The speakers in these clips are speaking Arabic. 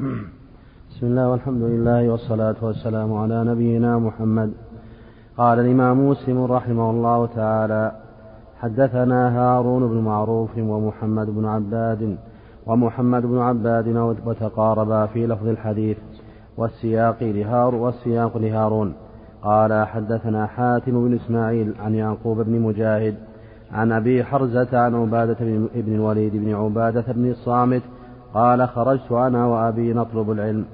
بسم الله والحمد لله والصلاة والسلام على نبينا محمد. قال الإمام مسلم رحمه الله تعالى حدثنا هارون بن معروف ومحمد بن عباد ومحمد بن عباد وتقاربا في لفظ الحديث والسياق لهار والسياق لهارون. قال حدثنا حاتم بن إسماعيل عن يعقوب بن مجاهد عن أبي حرزة عن عبادة بن الوليد بن عبادة بن الصامت قال خرجت أنا وأبي نطلب العلم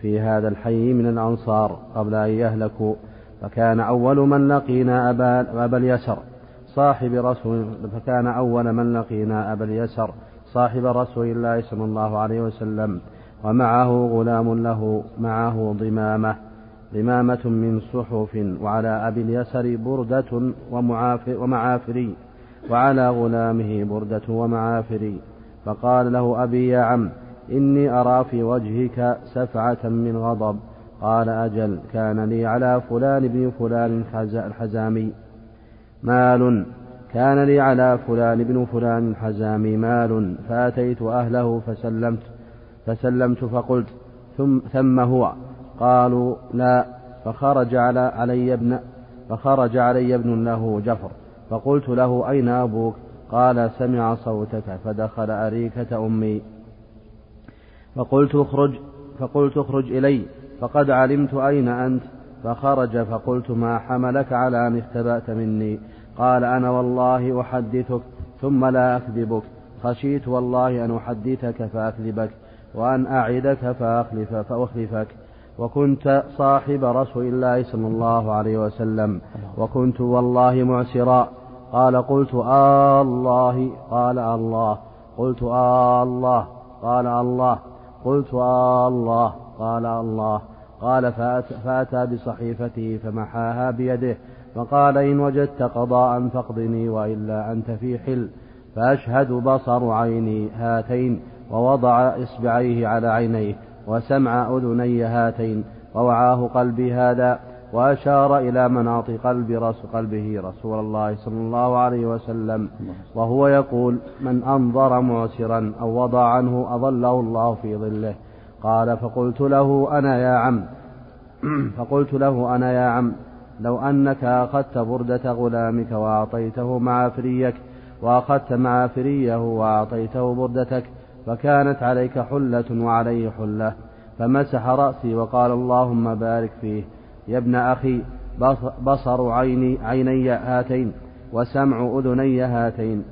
في هذا الحي من الأنصار قبل أن يهلكوا. فكان أول من لقينا أبا, أبا اليسر صاحب رسول فكان أول من لقينا أبا اليسر صاحب رسول الله صلى الله عليه وسلم ومعه غلام له معه ضمامة ضمامة من صحف وعلى أبي اليسر بردة ومعافري وعلى غلامه بردة ومعافري. فقال له أبي يا عم إني أرى في وجهك سفعة من غضب. قال أجل كان لي على فلان بن فلان الحزامي مال كان لي على فلان بن فلان الحزامي مال فأتيت أهله فسلمت فسلمت فقلت ثم ثم هو؟ قالوا لا. فخرج على علي ابن فخرج علي ابن له جفر. فقلت له أين أبوك؟ قال سمع صوتك فدخل أريكة أمي. فقلت اخرج فقلت اخرج إلي. فقد علمت أين أنت. فخرج فقلت ما حملك على أن اختبأت مني. قال أنا والله أحدثك ثم لا أكذبك. خشيت والله أن أحدثك فأكذبك وأن أعدك فأخلف فأخلفك. وكنت صاحب رسول الله صلى الله عليه وسلم. وكنت والله معسرا. قال قلت آه آلله قال الله. قلت آه آلله قال الله. قلت آه آلله قال الله. قال فأتى بصحيفته فمحاها بيده فقال إن وجدت قضاء فاقضني وإلا أنت في حل. فأشهد بصر عيني هاتين ووضع إصبعيه على عينيه وسمع أذني هاتين ووعاه قلبي هذا. وأشار إلى مناط قلب رسول قلبه رسول الله صلى الله عليه وسلم. وهو يقول من أنظر معسرا أو وضع عنه أظله الله في ظله. قال فقلت له أنا يا عم. فقلت له أنا يا عم. لو أنك أخذت بردة غلامك وأعطيته مع فريك وأخذت مع فريه وأعطيته بردتك فكانت عليك حلة وعليه حلة. فمسح رأسي وقال اللهم بارك فيه. يا ابن أخي بصر عيني عيني هاتين وسمع أذني هاتين.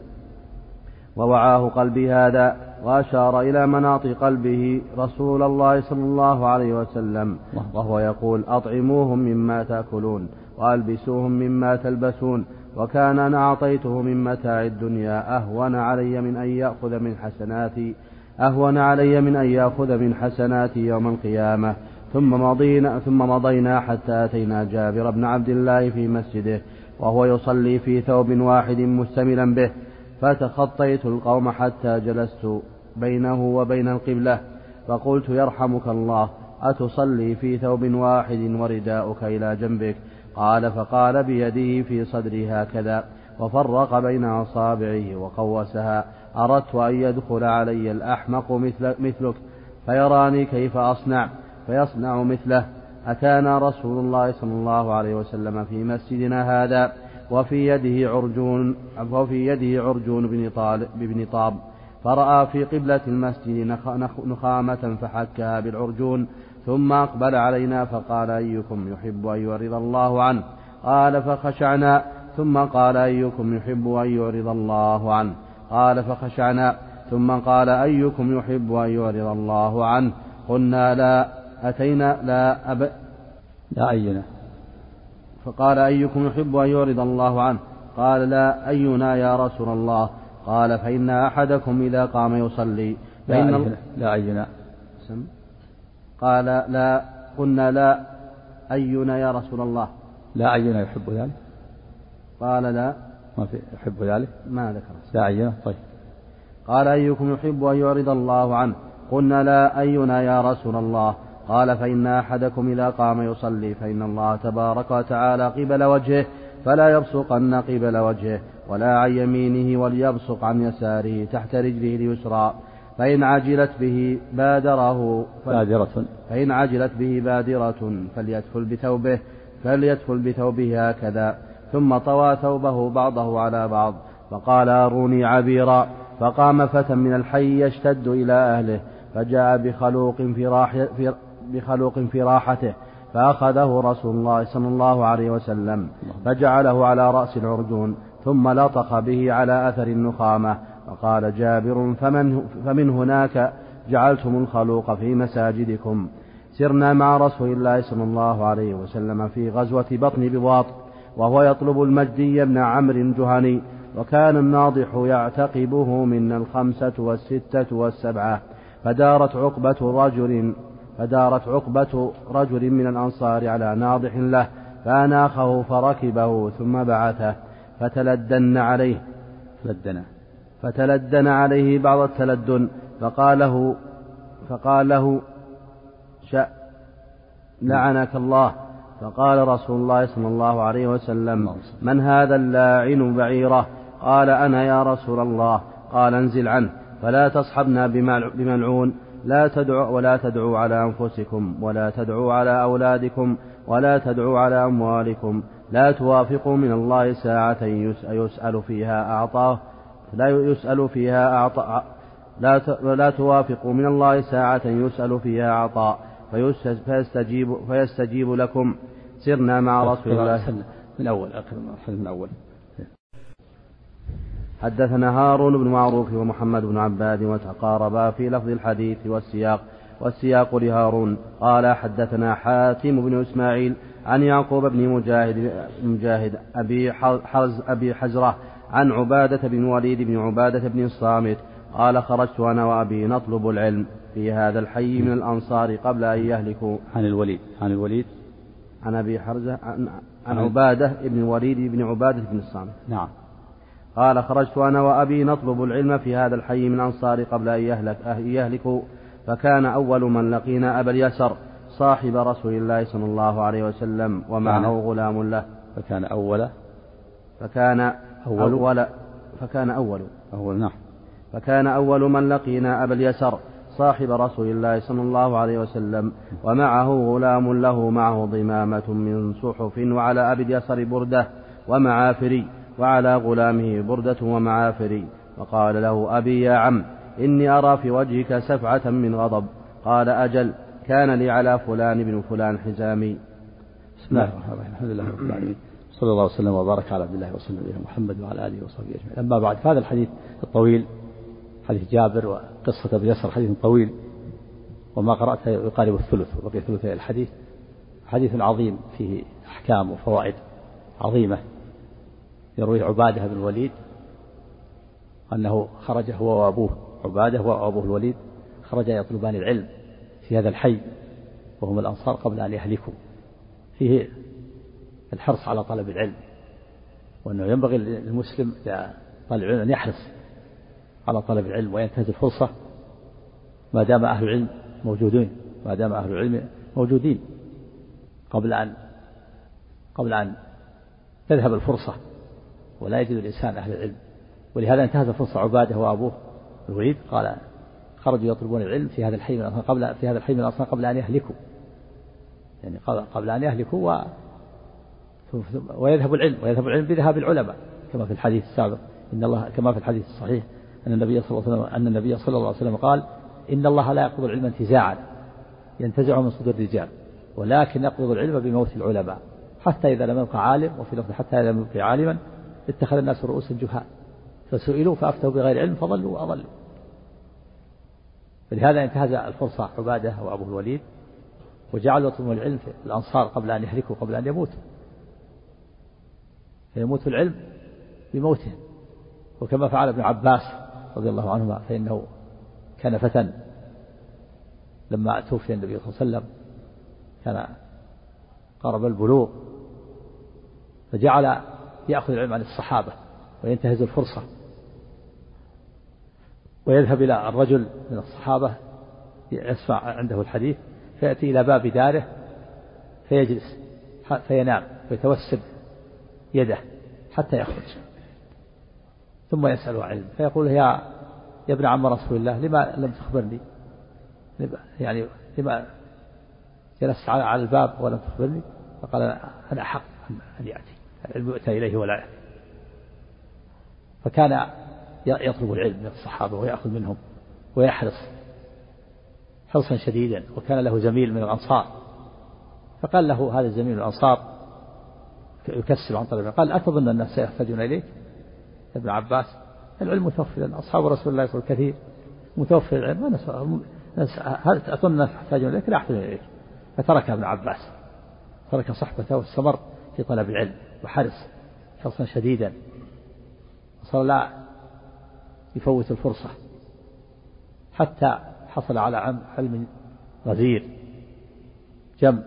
ووعاه قلبي هذا وأشار إلى مناط قلبه رسول الله صلى الله عليه وسلم وهو يقول أطعموهم مما تأكلون وألبسوهم مما تلبسون وكان أنا أعطيته من متاع الدنيا أهون علي من أن يأخذ من حسناتي أهون علي من أن يأخذ من حسناتي يوم القيامة. ثم مضينا ثم مضينا حتى أتينا جابر بن عبد الله في مسجده وهو يصلي في ثوب واحد مستملا به. فتخطيت القوم حتى جلست بينه وبين القبلة فقلت يرحمك الله أتصلي في ثوب واحد ورداؤك إلى جنبك؟ قال فقال بيده في صدري هكذا وفرق بين أصابعه وقوسها أردت أن يدخل علي الأحمق مثل مثلك فيراني كيف أصنع؟ فيصنع مثله. أتانا رسول الله صلى الله عليه وسلم في مسجدنا هذا وفي يده عرجون وفي يده عرجون بن طالب بن طاب. فرأى في قبلة المسجد نخامة فحكها بالعرجون ثم أقبل علينا فقال أيكم يحب أن يعرض الله عنه؟ قال فخشعنا. ثم قال أيكم يحب أن يعرض الله عنه؟ قال فخشعنا. ثم قال أيكم يحب أن يعرض الله عنه؟ قلنا لا. أتينا؟ لا أب. لا أينا فقال أيكم يحب أن يعرض الله عنه؟ قال لا. أينا يا رسول الله؟ قال فإن أحدكم إذا قام يصلي فإن لا. أينا, لا. أينا. قال لا. قلنا لا. أينا يا رسول الله؟ لا أينا يحب ذلك. قال لا. ما في يحب ذلك؟ ما ذكر. لا أينا طيب. قال أيكم يحب أن يعرض الله عنه؟ قلنا لا. أينا يا رسول الله؟ قال فإن أحدكم إذا قام يصلي فإن الله تبارك وتعالى قبل وجهه فلا يبصقن قبل وجهه ولا عن يمينه وليبصق عن يساره تحت رجله اليسرى. فإن عجلت به بادره بادرة. فإن عجلت به بادرة فليدخل بثوبه فليدخل بثوبه هكذا. ثم طوى ثوبه بعضه على بعض فقال أروني عبيرا. فقام فتى من الحي يشتد إلى أهله فجاء بخلوق في, راح في بخلوق في راحته فأخذه رسول الله صلى الله عليه وسلم فجعله على رأس العرجون ثم لطخ به على أثر النخامة فقال جابر فمن, فمن هناك جعلتم الخلوق في مساجدكم؟ سرنا مع رسول الله صلى الله عليه وسلم في غزوة بطن بواط وهو يطلب المجدي بن عمرو الجهني وكان الناضح يعتقبه منا الخمسة والستة والسبعة فدارت عقبة رجل فدارت عقبة رجل من الأنصار على ناضح له فأناخه فركبه ثم بعثه فتلدن عليه. تلدن. فتلدن عليه بعض التلدن فقال له فقال له شأ لعنك الله. فقال رسول الله صلى الله عليه وسلم من هذا اللاعن بعيره؟ قال أنا يا رسول الله. قال انزل عنه. فلا تصحبنا بملعون. لا تدعوا ولا تدعوا على أنفسكم ولا تدعوا على أولادكم ولا تدعوا على أموالكم. لا توافقوا من الله ساعة يسأل فيها أعطاه لا يسأل فيها أعطى لا توافقوا من الله ساعة يسأل فيها عطاء فيستجيب فيستجيب لكم. سرنا مع رسول الله. من أول آخر من أول حدثنا هارون بن معروف ومحمد بن عباد وتقاربا في لفظ الحديث والسياق والسياق لهارون. قال حدثنا حاتم بن إسماعيل عن يعقوب بن مجاهد مجاهد أبي حرز أبي حزرة عن عبادة بن وليد بن عبادة بن الصامت. قال خرجت أنا وأبي نطلب العلم في هذا الحي من الأنصار قبل أن يهلكوا. عن الوليد عن الوليد. عن أبي حرزة عن, عن عبادة بن وليد بن عبادة بن الصامت. نعم. قال خرجت أنا وأبي نطلب العلم في هذا الحي من الأنصار قبل أن يهلك يهلكوا. فكان أول من لقينا أبا اليسر صاحب رسول الله صلى الله عليه وسلم ومعه غلام له. فكان أول فكان أول, أول فكان أول. أول نعم. فكان أول من لقينا أبا اليسر صاحب رسول الله صلى الله عليه وسلم ومعه غلام له معه ضمامة من صحف وعلى أبي اليسر بردة ومعافري. وعلى غلامه بردة ومعافري وقال له أبي يا عم إني أرى في وجهك سفعة من غضب. قال أجل كان لي على فلان بن فلان حزامي. بسم الله الرحمن الرحيم. الحمد لله رب العالمين. صلى الله وسلم وبارك على عبد الله وسلم نبينا محمد وعلى آله وصحبه أجمعين. أما بعد فهذا الحديث الطويل حديث جابر وقصة أبي يسر حديث طويل وما قرأته يقارب الثلث وبقي ثلثي الحديث. حديث عظيم فيه أحكام وفوائد عظيمة. يروي عبادة بن الوليد أنه خرج هو وأبوه عبادة وأبوه الوليد خرجا يطلبان العلم في هذا الحي وهم الأنصار قبل أن يهلكوا. فيه الحرص على طلب العلم وأنه ينبغي للمسلم طالب العلم أن يحرص على طلب العلم وينتهز الفرصة. ما دام أهل العلم موجودين ما دام أهل العلم موجودين قبل أن قبل أن تذهب الفرصة. ولا يجد الإنسان أهل العلم. ولهذا انتهز الفرصة عبادة وأبوه الوليد. قال خرجوا يطلبون العلم في هذا الحي من قبل في هذا الحي من الأصنام قبل أن يهلكوا. يعني قبل أن يهلكوا و ويذهب العلم ويذهب العلم بذهاب العلماء. كما في الحديث السابق. إن الله كما في الحديث الصحيح. أن النبي صلى الله عليه وسلم أن النبي صلى الله عليه وسلم قال إن الله لا يقبض العلم انتزاعا. ينتزعه من صدور الرجال. ولكن يقبض العلم بموت العلماء. حتى إذا لم يبقى عالم وفي لفظ حتى إذا لم يبقى عالما اتخذ الناس رؤوسا جهال فسئلوا فأفتوا بغير علم فضلوا وأضلوا. فلهذا انتهز الفرصة عبادة وأبو الوليد وجعلوا يطلبون العلم في الأنصار قبل أن يهلكوا قبل أن يموتوا. فيموت العلم بموتهم. وكما فعل ابن عباس رضي الله عنهما فإنه كان فتى لما توفي النبي صلى الله عليه وسلم. كان قرب البلوغ. فجعل يأخذ العلم عن الصحابة وينتهز الفرصة ويذهب إلى الرجل من الصحابة يسمع عنده الحديث فيأتي إلى باب داره فيجلس فينام ويتوسد يده حتى يخرج. ثم يسأل علم فيقول يا يا ابن عم رسول الله لما لم تخبرني؟ يعني لما جلست على الباب ولم تخبرني؟ فقال أنا أحق أن يأتي. العلم يؤتى إليه ولا فكان يطلب العلم من الصحابة ويأخذ منهم ويحرص حرصا شديدا وكان له زميل من الأنصار. فقال له هذا الزميل من الأنصار يكسر عن طلب قال أتظن الناس سيحتاجون إليك؟ ابن عباس العلم متوفر أصحاب رسول الله وسلم كثير متوفر العلم هل أظن الناس يحتاجون إليك؟ لا يحتاجون إليك. فترك ابن عباس ترك صحبته واستمر في طلب العلم. وحرص حرصا شديدا. وصار لا يفوت الفرصة. حتى حصل على علم غزير جم.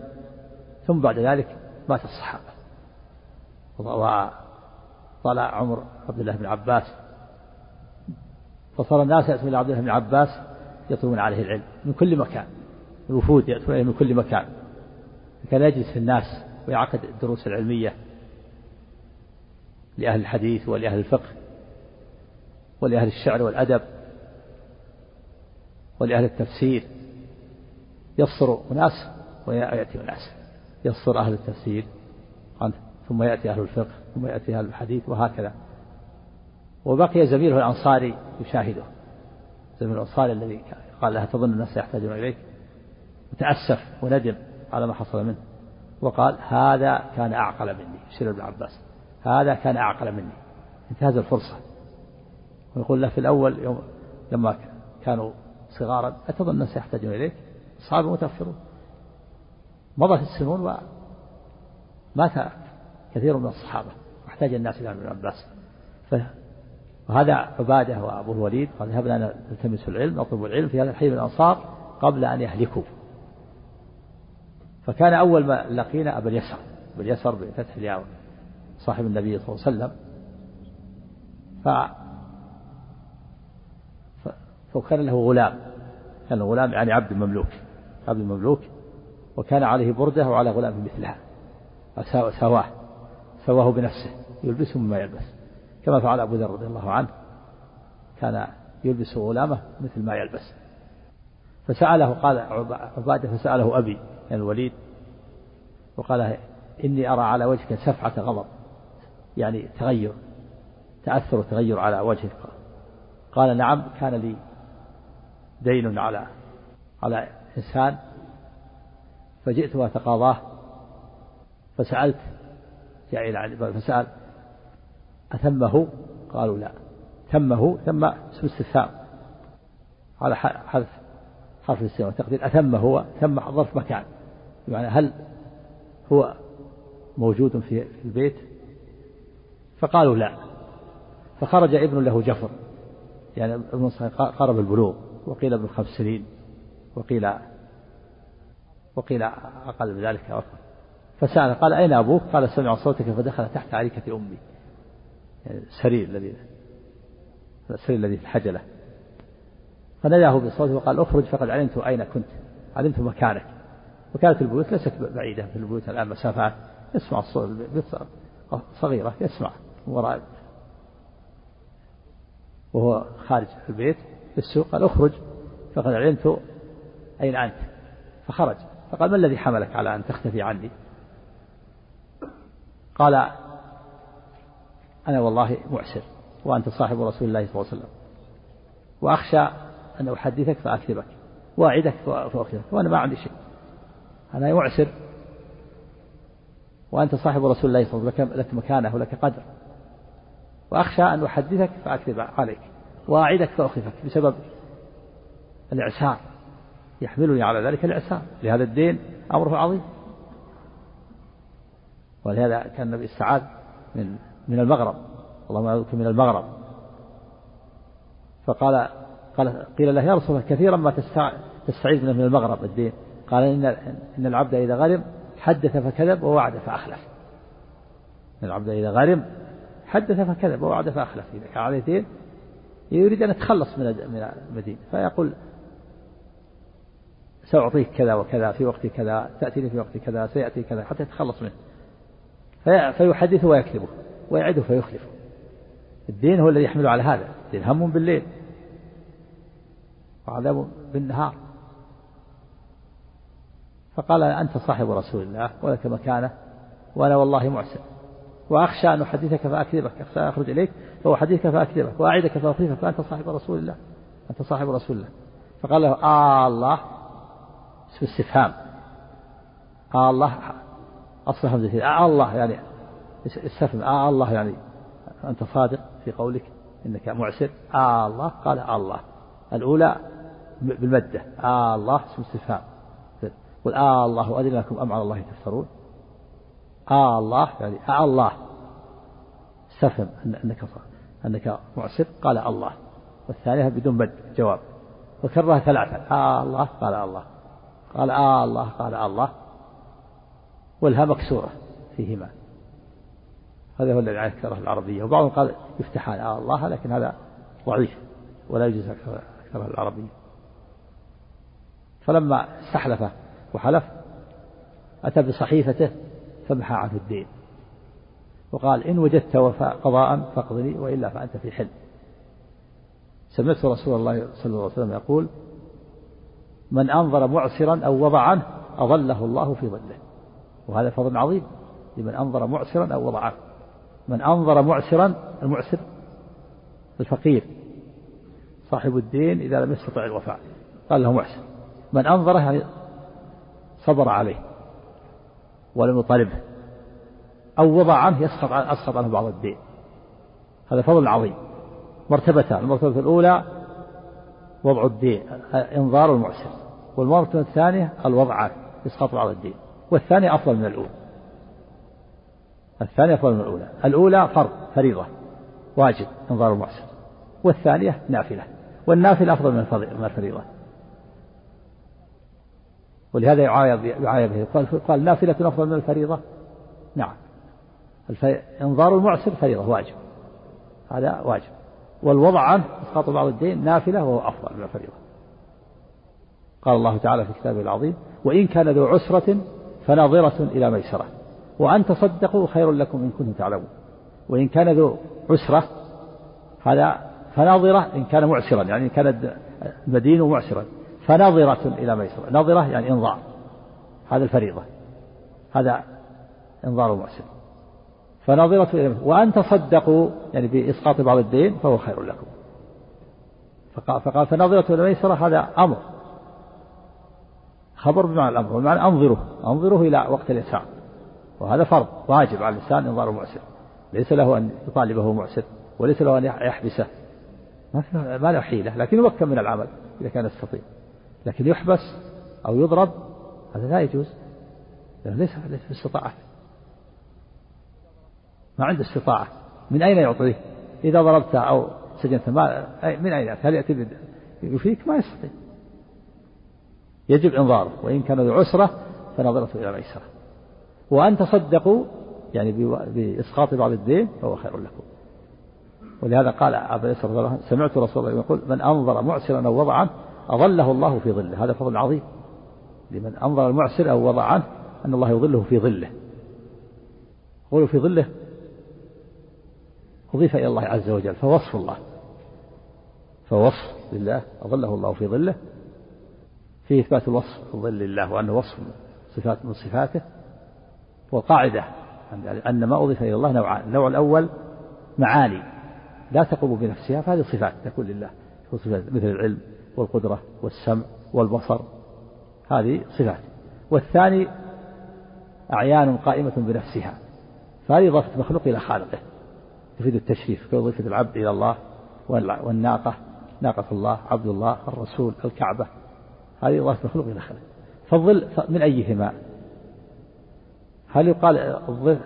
ثم بعد ذلك مات الصحابة. وطلع عمر عبد الله بن عباس. فصار الناس يأتون إلى عبد الله بن عباس يطلبون عليه العلم من كل مكان. الوفود يأتون إليه من كل مكان. كان يجلس في الناس ويعقد الدروس العلمية. لأهل الحديث ولأهل الفقه ولأهل الشعر والأدب ولأهل التفسير. يفصر أناس ويأتي أناس. يفصر أهل التفسير عنه ثم يأتي أهل الفقه ثم يأتي أهل الحديث وهكذا. وبقي زميله الأنصاري يشاهده. زميل الأنصاري الذي قال لها تظن الناس يحتاجون إليك. وتأسف وندم على ما حصل منه. وقال هذا كان أعقل مني شير بن عباس. هذا كان أعقل مني. انتهز الفرصة. ويقول له في الأول يوم لما كانوا صغارا أتظن الناس يحتاجون إليك؟ أصحابه متأخرون مضت السنون ومات كثير من الصحابة. واحتاج الناس إلى ابن عباس وهذا عبادة وأبو الوليد قال ذهبنا نلتمس العلم نطلب العلم في هذا الحي من الأنصار قبل أن يهلكوا. فكان أول ما لقينا أبا اليسر. أبا اليسر بفتح الياء. صاحب النبي صلى الله عليه وسلم ف فكان له غلام كان غلام يعني عبد مملوك عبد مملوك وكان عليه بردة وعلى غلام مثلها سواه سواه بنفسه يلبسه مما يلبس كما فعل أبو ذر رضي الله عنه كان يلبس غلامه مثل ما يلبس. فسأله قال عبادة فسأله أبي يعني الوليد وقال إني أرى على وجهك سفعة غضب. يعني تغير تأثر وتغير على وجهك. قال نعم كان لي دين على على إنسان فجئت وأتقاضاه فسألت جاء إلى فسأل أتمه؟ قالوا لا. تمه تم اسم استفهام. على حذف حرف الاستفهام تقدير أتمه هو تم ظرف مكان. بمعنى هل هو موجود في البيت؟ فقالوا لا. فخرج ابن له جفر. يعني ابن قارب البلوغ. وقيل ابن خمس سنين. وقيل وقيل أقل من ذلك أكثر. فسأل قال أين أبوك؟ قال سمع صوتك فدخل تحت عريكة أمي. يعني السرير الذي السرير الذي في الحجلة فناداه بصوته وقال اخرج فقد علمت أين كنت. علمت مكانك. وكانت البيوت ليست بعيدة. في البيوت الآن مسافات. يسمع الصوت صغيرة يسمع. وراء وهو خارج البيت في السوق قال اخرج. فقد علمت أين أنت؟ فخرج. فقال ما الذي حملك على أن تختفي عني؟ قال أنا والله معسر وأنت صاحب رسول الله صلى الله عليه وسلم. وأخشى أن أحدثك فأكذبك وأعدك فأخذك وأنا ما عندي شيء. أنا معسر وأنت صاحب رسول الله صلى الله عليه وسلم لك مكانة ولك قدر. وأخشى أن أحدثك فأكذب عليك وأعدك فأخذك بسبب الإعسار. يحملني على ذلك الإعسار. لهذا الدين أمره عظيم. ولهذا كان النبي استعاذ من من المغرب. اللهم أعوذ من المغرب. فقال قال قيل له يا رسول الله كثيرا ما تستعيذ من المغرب الدين. قال إن إن العبد إذا غرم حدث فكذب ووعد فأخلف. العبد إذا غرم حدث فكذب ووعد فأخلف. إذا كان عليه دين يريد أن يتخلص من من المدينة. فيقول سأعطيك كذا وكذا في وقت كذا تأتيني في وقت كذا سيأتي كذا حتى يتخلص منه. فيحدث ويكذبه ويعده فيخلفه. الدين هو الذي يحمله على هذا. الدين هم بالليل. وعذاب بالنهار. فقال أنت صاحب رسول الله ولك مكانة وأنا والله محسن وأخشى أن أحدثك فأكذبك أخشى أن أخرج إليك فأحدثك فأكذبك وأعدك فأخلفك فأنت صاحب رسول الله أنت صاحب رسول الله. فقال له آه الله اسم استفهام. آه الله أصل آه الله يعني استفهم. آه الله يعني أنت صادق في قولك إنك معسر. آه الله قال آه الله. الأولى بالمدة. آه الله اسم استفهام. قل آه الله أذن لكم أم على الله تفترون. آه الله يعني آه الله. استفهم أنك أنك معسر قال الله. والثانية بدون مد جواب. وكررها ثلاثة. آه الله قال الله. قال آه الله قال الله. والها مكسورة فيهما. هذا هو الذي أكثره العربية. وبعضهم قال يفتحان. آه الله لكن هذا ضعيف. ولا يجوز أكثرها العربية. فلما استحلف وحلف أتى بصحيفته فمحى عنه الدين. وقال إن وجدت وفاء قضاء فاقضني وإلا فأنت في حل سمعت رسول الله صلى الله عليه وسلم يقول من أنظر معسرا أو وضع عنه أظله الله في ظله. وهذا فضل عظيم لمن أنظر معسرا أو وضع عنه. من أنظر معسرا المعسر الفقير صاحب الدين إذا لم يستطع الوفاء قال له معسر. من أنظره صبر عليه ولم يطالبه. أو وضع عنه يسقط أسقط عنه بعض الدين. هذا فضل عظيم. مرتبتان المرتبة الأولى وضع الدين إنظار المعسر. والمرتبة الثانية الوضع عنه إسقاط بعض الدين. والثانية أفضل من الأولى. الثانية أفضل من الأولى. الأولى فرض فريضة. واجب إنظار المعسر. والثانية نافلة. والنافلة أفضل من الفريضة. ولهذا يعايب به. قال قال نافلة أفضل من الفريضة؟ نعم. إنظار المعسر فريضة واجب. هذا واجب. والوضع عنه إسقاط بعض الدين نافلة وهو أفضل من الفريضة. قال الله تعالى في كتابه العظيم وإن كان ذو عسرة فناظرة إلى ميسرة. وأن تصدقوا خير لكم إن كنتم تعلمون. وإن كان ذو عسرة هذا فناظرة إن كان معسرا يعني إن كان مدين معسرا. فناظرة إلى ميسرة. ناظرة يعني إنظار. هذا الفريضة. هذا إنظار المعسر. فناظرة إلى وأن تصدقوا يعني بإسقاط بعض الدين فهو خير لكم. فقال, فقال فناظرة إلى ميسرة هذا أمر. خبر بمعنى الأمر ومعنى أنظره أنظره إلى وقت اليسار وهذا فرض واجب على الإنسان إنظار المعسر ليس له أن يطالبه معسر وليس له أن يحبسه. ما ما له حيلة لكن يمكن من العمل إذا كان يستطيع. لكن يحبس أو يضرب هذا لا يجوز. ليس ليس في استطاعة ما عنده استطاعة. من أين يعطيه؟ إذا ضربته أو سجنته ما من أين؟ هل يأتي يفيك؟ ما يستطيع. يجب إنظاره وإن كان ذو عسرة فنظرته إلى ميسرة وأن تصدقوا يعني بإسقاط بعض الدين فهو خير لكم. ولهذا قال أبا يسر سمعت رسول الله يقول من أنظر معسرا أو وضع عنه أظله الله في ظله. هذا فضل عظيم. لمن أنظر المعسر أو وضع عنه أن الله يظله في ظله. قولوا في ظله أضيف إلى الله عز وجل فوصف الله. فوصف لله أظله الله في ظله فيه إثبات الوصف في ظل الله وأنه وصف صفات من صفاته وقاعدة أن ما أضيف إلى الله نوعان النوع الأول معاني لا تقوم بنفسها فهذه صفات تكون لله صفات مثل العلم والقدرة والسمع والبصر هذه صفات. والثاني أعيان قائمة بنفسها فهذه إضافة مخلوق إلى خالقه. تفيد التشريف كإضافة العبد إلى الله والناقة ناقة الله عبد الله الرسول الكعبة. هذه إضافة مخلوق إلى خالقه فالظل من أيهما؟ هل يقال الظل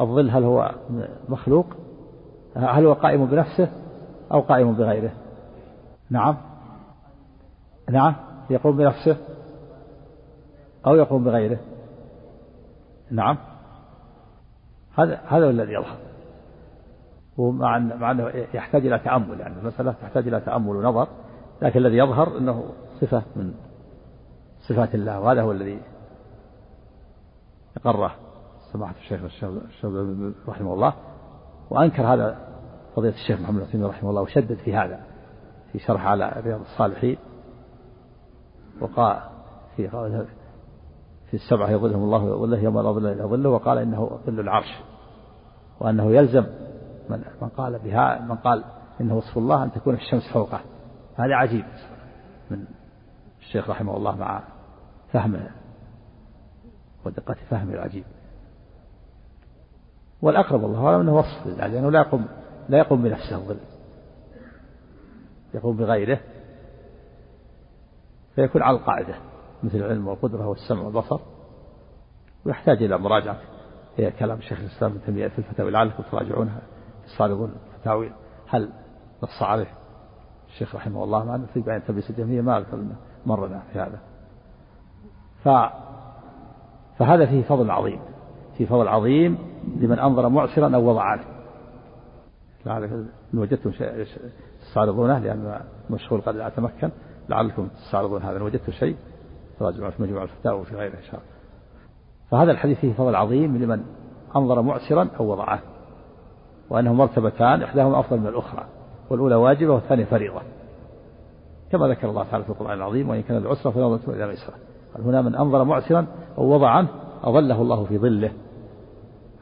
الظل هل هو مخلوق؟ هل هو قائم بنفسه أو قائم بغيره؟ نعم. نعم. يقوم بنفسه أو يقوم بغيره؟ نعم. هذا هذا هو الذي يظهر. ومع مع أنه يحتاج إلى تأمل يعني المسألة تحتاج إلى تأمل ونظر. لكن الذي يظهر إنه صفة من صفات الله وهذا هو الذي أقره سماحة الشيخ الشيخ رحمه الله. وأنكر هذا فضيلة الشيخ محمد العثيمين رحمه الله وشدد في هذا في شرح على رياض الصالحين وقال في في السبعة يظلهم الله وظله يوم لا ظل إلا ظله وقال إنه ظل العرش وأنه يلزم من, من قال بها من قال إنه وصف الله أن تكون الشمس فوقه. هذا عجيب. من الشيخ رحمه الله مع فهمه ودقة فهمه العجيب. والأقرب الله أعلم أنه وصف لله لأنه لا يقوم لا يقوم بنفسه الظل. يقوم بغيره. فيكون على القاعدة مثل العلم والقدرة والسمع والبصر. ويحتاج إلى مراجعة. هي كلام الشيخ الإسلام ابن تيمية في الفتاوي لعلكم تراجعونها. الصادقون الفتاوي هل نص عليه؟ الشيخ رحمه الله معنا في بيان تلبيس الجهمية ما مرنا في هذا. ف فهذا فيه فضل عظيم. فيه فضل عظيم لمن أنظر معسرا أو وضع عنه لعلك إن وجدتم شيء تستعرضونه لأن مشغول قد لا أتمكن. لعلكم تستعرضون هذا إن وجدتم شيء تراجعون في مجموع الفتاوى وفي غيره إن شاء الله. فهذا الحديث فيه فضل عظيم لمن أنظر معسرا أو وضعه وأنه مرتبتان إحداهما أفضل من الأخرى والأولى واجبة والثانية فريضة. كما ذكر الله تعالى في القرآن العظيم وإن كان العسرة فنظرة إلى ميسرة قال هنا من أنظر معسرا أو وضع عنه أظله الله في ظله.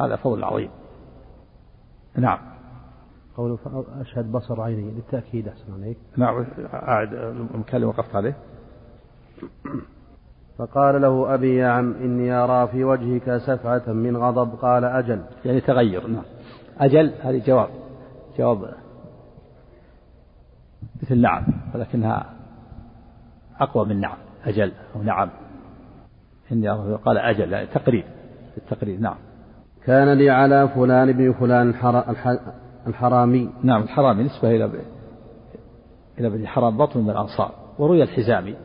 هذا فضل عظيم. نعم. قوله أشهد بصر عيني للتأكيد أحسن عليك. نعم أعد المكان اللي وقفت عليه. فقال له أبي يا عم إني أرى في وجهك سفعة من غضب. قال أجل. يعني تغير. نعم. أجل؟ هذه جواب. جواب مثل نعم ولكنها أقوى من نعم. أجل أو نعم. إني قال أجل يعني تقريب. التقريب نعم. كان لي على فلان بن فلان الحرامي. نعم الحرامي نسبة إلى إلى بني حرام بطن من الأنصار. وروي الحزامي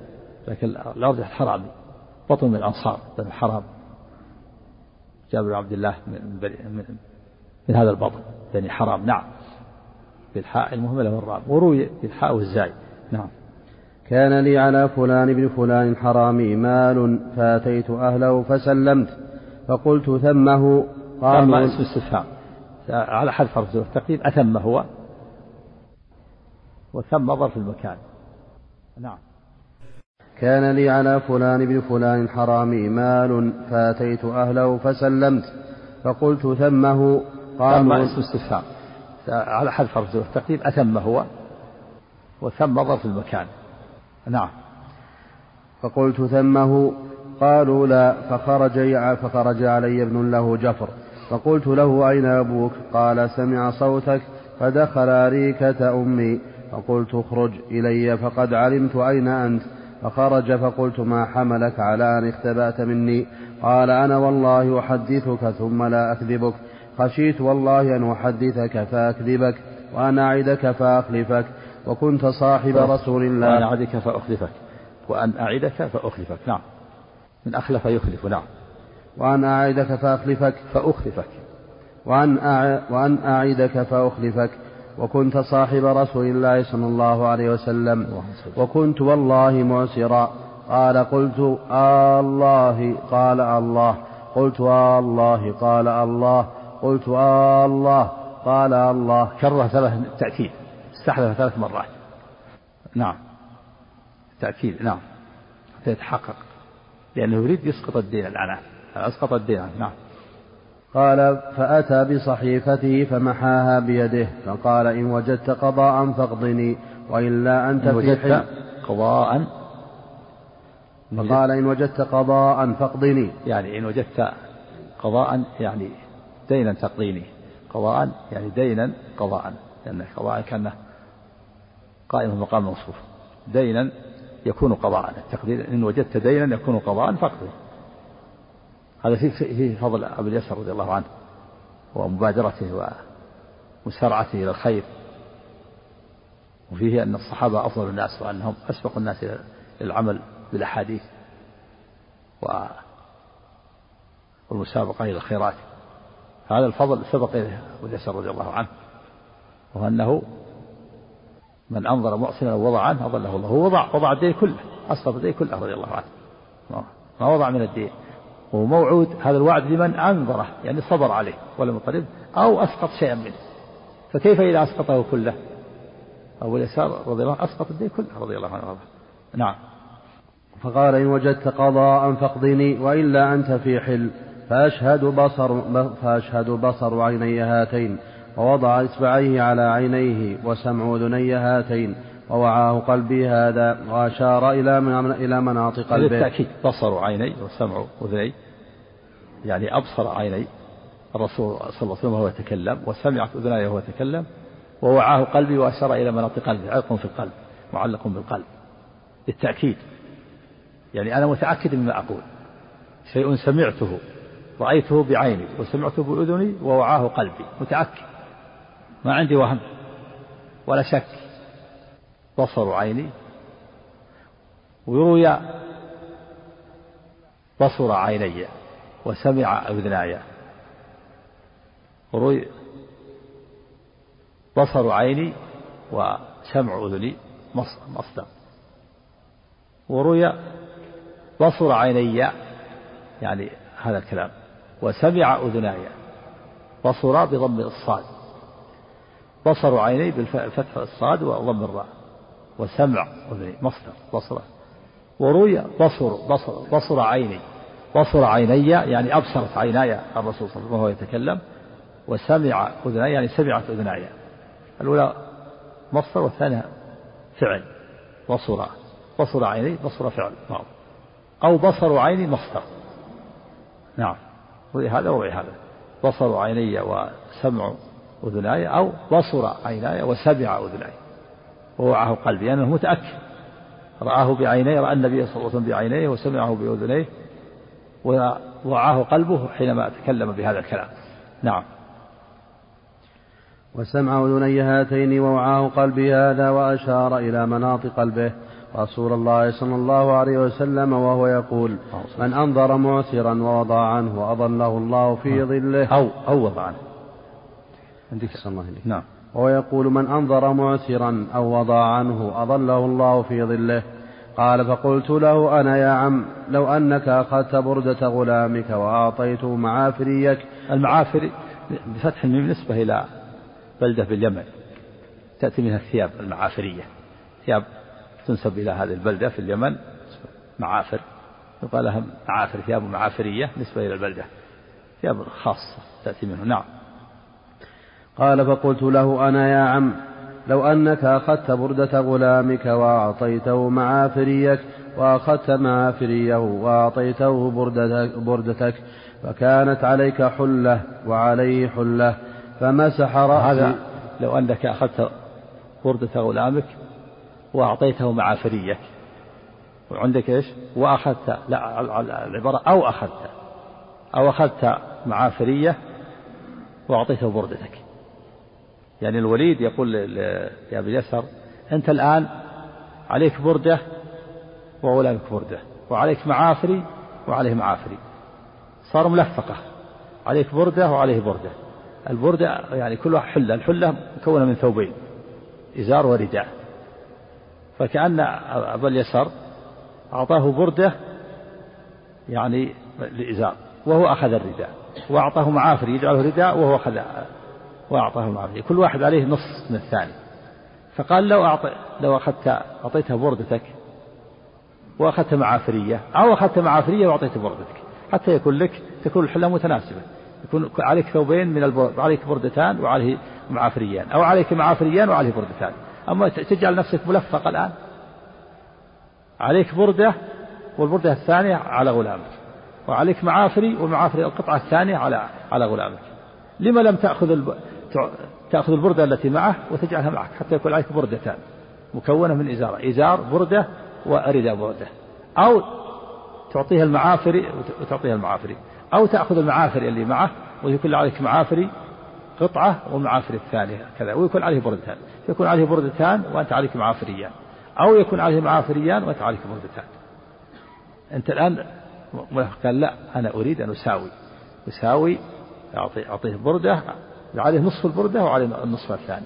لكن الأرجح الحرامي. بطن من الأنصار بن الحرام جابر بن عبد الله من, من, هذا البطن. بني حرام. نعم. بالحاء المهملة والراء وروي بالحاء والزاي. نعم. كان لي على فلان بن فلان حرامي مال فأتيت أهله فسلمت. فقلت ثمه. قال ما اسم استفهام. على حذف حرف التقديم أتم هو. وثم ظرف المكان. نعم. كان لي على فلان بن فلان حرامي مال فأتيت أهله فسلمت. فقلت ثمه. قال ما اسم استفهام. على حذف حرف التقديم أتم هو وثم ظرف المكان. نعم. فقلت ثمه قالوا لا فخرج فخرج علي ابن له جفر. فقلت له أين أبوك؟ قال سمع صوتك فدخل أريكة أمي. فقلت اخرج إلي فقد علمت أين أنت. فخرج فقلت ما حملك على أن اختبأت مني؟ قال أنا والله أحدثك ثم لا أكذبك. خشيت والله أن أحدثك فأكذبك وأن أعدك فأخلفك وكنت صاحب رسول الله. وأن أعدك فأخلفك. وأن أعدك فأخلفك. نعم. من أخلف يخلف. نعم. وأن أعدك فأخلفك. فأخلفك. وأن أع... وأن أعدك فأخلفك وكنت صاحب رسول الله صلى الله عليه وسلم. وكنت والله معسرا. قال قلت آه الله قال الله. قلت آه الله قال الله. قلت آه الله قال الله كرر ثلاث تأكيد استحلف ثلاث مرات. نعم. تأكيد نعم. حتى يتحقق لأنه يريد يسقط الدين الآن. أسقط الدين نعم. قال فأتى بصحيفته فمحاها بيده فقال إن وجدت قضاء فاقضني وإلا أنت إن وجدت قضاء؟ فقال إن وجدت قضاء فاقضني. يعني إن وجدت قضاء يعني دينا تقضيني قضاء يعني دينا قضاء. لأن قضاء كان قائما مقام موصوف. دينا يكون قضاء. التقدير إن وجدت دينا يكون قضاء فاقضي. هذا فيه فيه فضل أبي اليسر رضي الله عنه ومبادرته ومسارعته إلى الخير. وفيه أن الصحابة أفضل الناس وأنهم أسبق الناس إلى العمل بالأحاديث والمسابقة إلى الخيرات. هذا الفضل سبق إليه أبو اليسر رضي الله عنه وأنه من أنظر محسنا ووضع عنه أضله الله هو وضع وضع الدين كله أسقط الدين كله رضي الله عنه. ما وضع من الدين. وهو موعود هذا الوعد لمن أنظره يعني صبر عليه ولم يطلب أو أسقط شيئا منه. فكيف إذا أسقطه كله؟ أبو اليسار رضي الله عنه أسقط الدين كله رضي الله عنه. نعم. فقال إن وجدت قضاء فاقضني وإلا أنت في حل. فأشهد بصر فأشهد بصر عيني هاتين ووضع إصبعيه على عينيه وسمع أذني هاتين ووعاه قلبي هذا وأشار إلى إلى مناطق قلبه. بالتأكيد بصر عيني وسمع أذني يعني أبصر عيني الرسول صلى الله عليه وسلم وهو يتكلم وسمعت أذناي وهو يتكلم ووعاه قلبي وأشار إلى مناطق قلبه علق في القلب معلق بالقلب. بالتأكيد يعني أنا متأكد مما أقول. شيء سمعته. رأيته بعيني وسمعته بأذني ووعاه قلبي متأكد. ما عندي وهم ولا شك. بصر عيني. ويروي بصر عيني وسمع أذناي. وروي بصر عيني وسمع أذني. مصدر. وروي بصر عيني يعني هذا الكلام. وسمع أذناي بصر بضم الصاد. بصر عيني بالفتح الصاد وضم الراء. وسمع أذني مصدر بصر. وروي بصر بصر بصر عيني. بصر عيني يعني أبصرت عيناي الرسول صلى الله عليه وسلم وهو يتكلم. وسمع أذناي يعني سمعت أذناي. الأولى مصدر والثانية فعل. بصر بصر عيني بصر فعل. نعم. أو بصر عيني مصدر. نعم. هذا وروي هذا. بصر عيني وسمع أذناي أو بصر عيناي وسمع أذناي. ووعاه قلبي يعني متأكد. رآه بعينيه رأى النبي صلى الله عليه وسلم بعينيه وسمعه بأذنيه ووعاه قلبه حينما تكلم بهذا الكلام. نعم. وسمع أذني هاتين ووعاه قلبي هذا وأشار إلى مناط قلبه. رسول الله صلى الله عليه وسلم وهو يقول من أنظر معسرا ووضع عنه وأظله الله في ظله. أو أو وضع عنه. عندك الله نعم. وهو يقول من أنظر معسرا أو وضع عنه أظله الله في ظله. قال فقلت له أنا يا عم لو أنك أخذت بردة غلامك وأعطيته معافريك. المعافري بفتح الميم نسبة إلى بلدة باليمن تأتي منها الثياب المعافرية ثياب تنسب إلى هذه البلدة في اليمن معافر. يقال لها معافر ثياب معافرية نسبة إلى البلدة. ثياب خاصة تأتي منه. نعم. قال فقلت له أنا يا عم لو أنك أخذت بردة غلامك وأعطيته معافريك وأخذت معافريه وأعطيته بردتك, بردتك فكانت عليك حلة وعليه حلة فمسح رأسي. هذا لو أنك أخذت بردة غلامك وأعطيته معافريك. وعندك إيش؟ وأخذت لا العبارة أو أخذت. أو أخذت معافرية وأعطيته بردتك. يعني الوليد يقول لأبي يسر أنت الآن عليك بردة وغلامك بردة وعليك معافري وعليه معافري. صار ملفقة. عليك بردة وعليه بردة. البردة يعني كل واحد حلة الحلة مكونة من ثوبين إزار ورداء. فكأن أبا اليسر أعطاه بردة يعني لإزار وهو أخذ الرداء وأعطاه معافر يجعله رداء وهو أخذ وأعطاه معافر كل واحد عليه نص من الثاني. فقال لو أعطي لو أخذت أعطيته بردتك وأخذت معافرية أو أخذت معافرية وأعطيته بردتك حتى يكون لك تكون الحلة متناسبة. يكون عليك ثوبين من البرد عليك بردتان وعليه معافريان أو عليك معافريان وعليه بردتان. أما تجعل نفسك ملفق الآن. عليك بردة والبردة الثانية على غلامك. وعليك معافري والمعافري القطعة الثانية على على غلامك. لما لم تأخذ الب... تأخذ البردة التي معه وتجعلها معك حتى يكون عليك بردتان. مكونة من إزارة إزار بردة وأردى بردة. أو تعطيها المعافري وتعطيها المعافري. أو تأخذ المعافري اللي معه ويكون عليك معافري قطعة والمعافري الثانية كذا ويكون عليه بردتان. يكون عليه بردتان وأنت عليك معافريان أو يكون عليه معافريان وأنت عليك بردتان. أنت الآن قال لا أنا أريد أن أساوي. أساوي أعطي أعطيه بردة عليه نصف البردة وعليه النصف الثاني.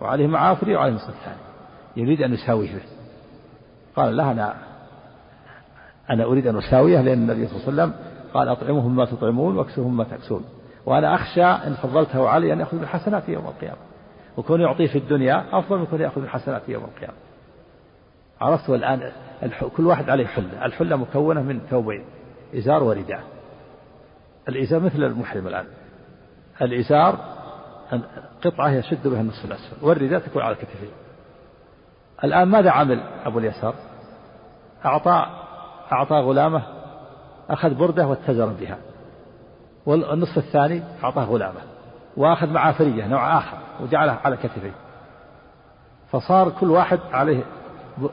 وعليه معافري وعليه النصف الثاني. يريد أن يساويه. به قال لا أنا أنا أريد أن أساويه لأن النبي صلى الله عليه وسلم قال أطعمهم ما تطعمون وأكسوهم ما تكسون. وأنا أخشى إن فضلته علي أن يأخذ بالحسنات يوم القيامة. وكون يعطيه في الدنيا أفضل من كون يأخذ من حسناته يوم القيامة. عرفت والآن كل واحد عليه حلة. الحلة مكونة من ثوبين إزار ورداء. الإزار مثل المحرم الآن. الإزار قطعة يشد بها النصف الأسفل والرداء تكون على كتفيه الآن ماذا عمل أبو اليسار؟ أعطى أعطى غلامه أخذ بردة واتزر بها. والنصف الثاني أعطاه غلامه. وأخذ معافرية نوع آخر وجعلها على كتفيه فصار كل واحد عليه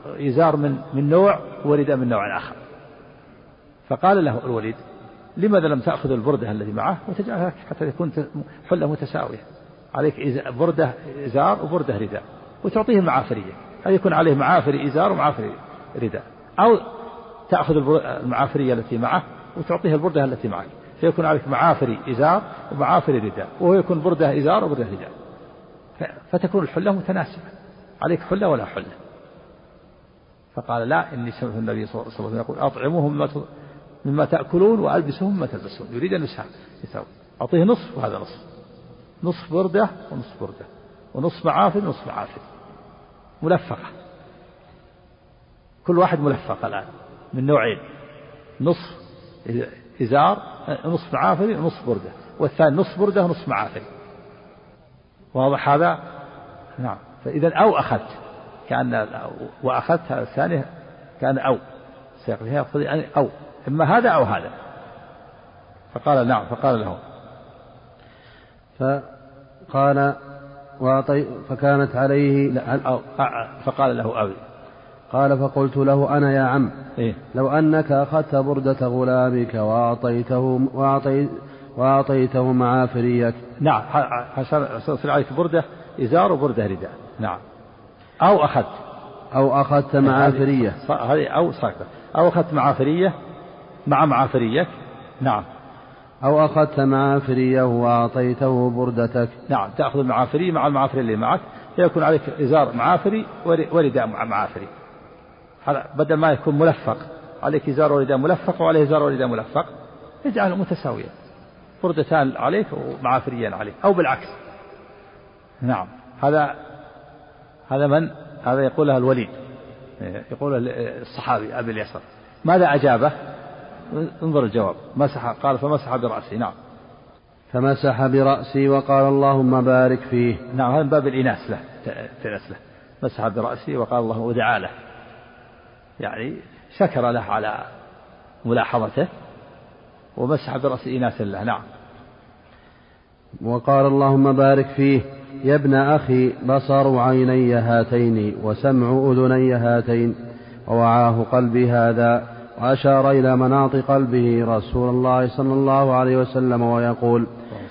إزار من من نوع ورداء من نوع آخر. فقال له الوليد لماذا لم تأخذ البردة التي معه؟ وتجعلها حتى تكون حلة متساوية. عليك بردة إزار وبردة رداء. وتعطيه المعافرية هل يكون عليه معافري إزار ومعافري رداء؟ أو تأخذ المعافرية التي معه وتعطيه البردة التي معك فيكون عليك معافري إزار ومعافري رداء وهو يكون بردة إزار وبردة رداء. فتكون الحلة متناسبة. عليك حلة ولا حلة. فقال لا إني سمعت النبي صلى الله عليه وسلم يقول أطعموهم مما مما تأكلون وألبسهم مما تلبسون. يريد أن يساوي أعطيه نصف وهذا نصف. نصف بردة ونصف بردة. ونصف معافر ونصف معافر ملفقة. كل واحد ملفق الآن من نوعين. نصف إزار نصف معافري ونصف بردة. والثاني نصف بردة ونصف معافري. واضح هذا؟ نعم. فإذا أو أخذت. كأن وأخذت هذا الثاني كأن أو. سيقضي يعني أو. إما هذا أو هذا. فقال نعم فقال له. فقال وأعطي فكانت عليه أو؟ فقال له أبي. قال فقلت له أنا يا عم إيه؟ لو أنك أخذت بردة غلامك وأعطيته وأعطيت وأعطيته معافريك نعم حصل عليك بردة إزار وبردة رداء. نعم. أو أخذت. أو أخذت معافرية. هذه أو ساكتة أو أخذت معافرية مع معافريك. نعم. أو أخذت معافرية وأعطيته بردتك. نعم تأخذ المعافري مع المعافري اللي معك فيكون عليك إزار معافري ورداء مع معافري. بدل ما يكون ملفق عليك إزار ورداء ملفق وعليه إزار ورداء ملفق. اجعله متساويا بردتان عليك ومعافريان عليك أو بالعكس. نعم هذا هذا من؟ هذا يقولها الوليد يقول الصحابي أبي اليسر. ماذا أجابه؟ انظر الجواب. مسح قال فمسح برأسه نعم. فمسح برأسي وقال اللهم بارك فيه. نعم هذا من باب الإناث له له. مسح برأسه وقال الله ودعا له. يعني شكر له على ملاحظته ومسح برأس إناث له نعم. وقال اللهم بارك فيه يا ابن أخي بصر عيني هاتين وسمع أذني هاتين ووعاه قلبي هذا وأشار إلى مناط قلبه رسول الله صلى الله عليه وسلم ويقول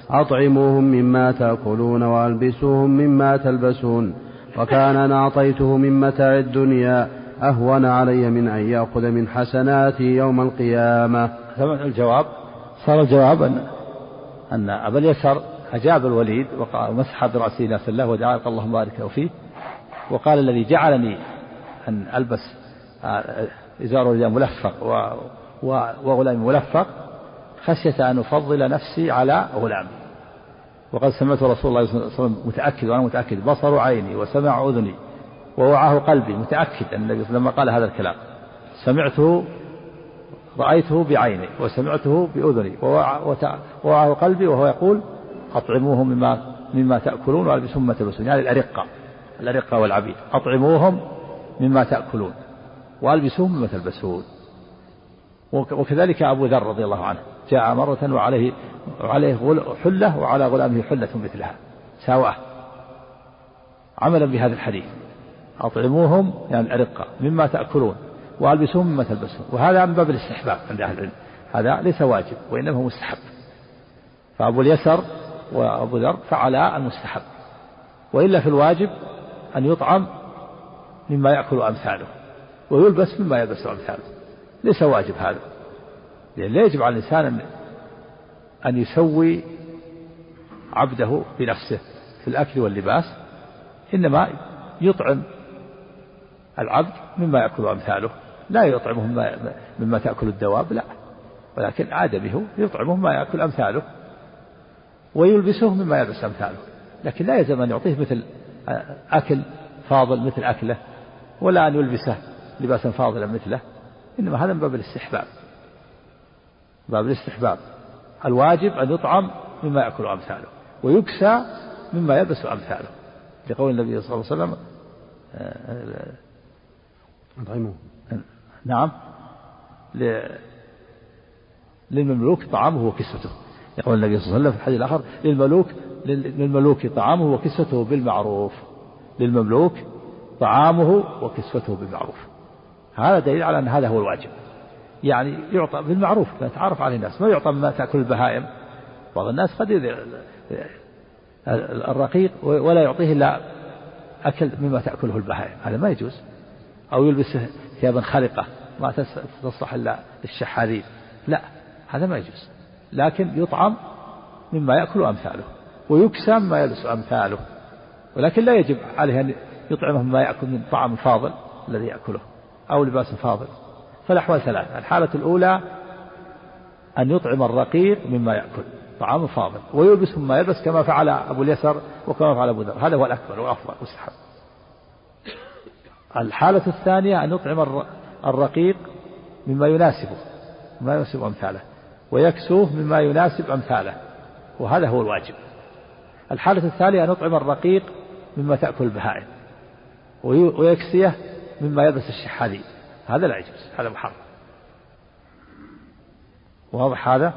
أطعموهم مما تأكلون وألبسوهم مما تلبسون وكان أنا أعطيته من متاع الدنيا أهون علي من أن يأخذ من حسناتي يوم القيامة. الجواب صار الجواب أن أن أبا اليسر أجاب الوليد وقال مسح برأسه ناس الله ودعا اللهم بارك له فيه وقال الذي جعلني أن ألبس إزار رداء ملفق وغلام ملفق خشية أن أفضل نفسي على غلامي. وقد سمعت رسول الله صلى الله عليه وسلم متأكد وأنا متأكد بصر عيني وسمع أذني ووعاه قلبي متأكد أن النبي لما قال هذا الكلام. سمعته رأيته بعيني وسمعته بأذني ووعاه قلبي وهو يقول أطعموهم مما مما تأكلون وألبسهم مما تلبسون يعني الأرقة الأرقة والعبيد. أطعموهم مما تأكلون وألبسوهم مما تلبسون وكذلك أبو ذر رضي الله عنه جاء مرة وعليه وعليه حلة وعلى غلامه حلة مثلها. ساواه. عملا بهذا الحديث. أطعموهم يعني الأرقة مما تأكلون وألبسوهم مما تلبسون. وهذا من باب الاستحباب عند أهل العلم. هذا ليس واجب وإنما هو مستحب. فأبو اليسر وأبو ذر فعلا المستحب. وإلا في الواجب أن يطعم مما يأكل أمثاله ويلبس مما يلبس أمثاله. ليس واجب هذا. لأن لا يجب على الإنسان أن يسوي عبده بنفسه في الأكل واللباس إنما يطعم العبد مما يأكل أمثاله. لا يطعمه مما, تأكل الدواب لا. ولكن آدمه يطعمه مما يأكل أمثاله. ويلبسه مما يلبس أمثاله. لكن لا يلزم أن يعطيه مثل أكل فاضل مثل أكله ولا أن يلبسه لباسا فاضلا مثله. إنما هذا من باب الاستحباب. باب الاستحباب. الواجب أن يطعم مما يأكل أمثاله ويكسى مما يلبس أمثاله. لقول النبي صلى الله عليه وسلم أطعموه نعم. للمملوك طعامه وكسوته. يقول النبي صلى الله عليه وسلم في الحديث الآخر للملوك للملوك طعامه وكسوته بالمعروف. للمملوك طعامه وكسوته بالمعروف. هذا دليل على أن هذا هو الواجب. يعني يعطى بالمعروف يتعرف عليه الناس. ما يعطى مما تأكل البهائم. بعض الناس قد الرقيق ولا يعطيه إلا أكل مما تأكله البهائم. هذا ما يجوز. أو يلبس ثيابا خلقة ما تصلح إلا للشحاذين لا هذا ما يجوز. لكن يطعم مما يأكل أمثاله ويكسى مما يلبس أمثاله. ولكن لا يجب عليه أن يطعمه مما يأكل من طعام فاضل الذي يأكله أو لباس فاضل. فالأحوال ثلاثة. الحالة الأولى أن يطعم الرقيق مما يأكل طعام فاضل ويلبس مما يلبس كما فعل أبو اليسر وكما فعل أبو ذر هذا هو الأكبر والأفضل والسحب الحالة الثانية أن يطعم الرقيق مما يناسبه مما يناسب أمثاله ويكسوه مما يناسب أمثاله وهذا هو الواجب. الحالة الثانية أن يطعم الرقيق مما تأكل البهائم ويكسيه مما يلبس الشحاذي. هذا لا يجوز هذا محرم. واضح هذا؟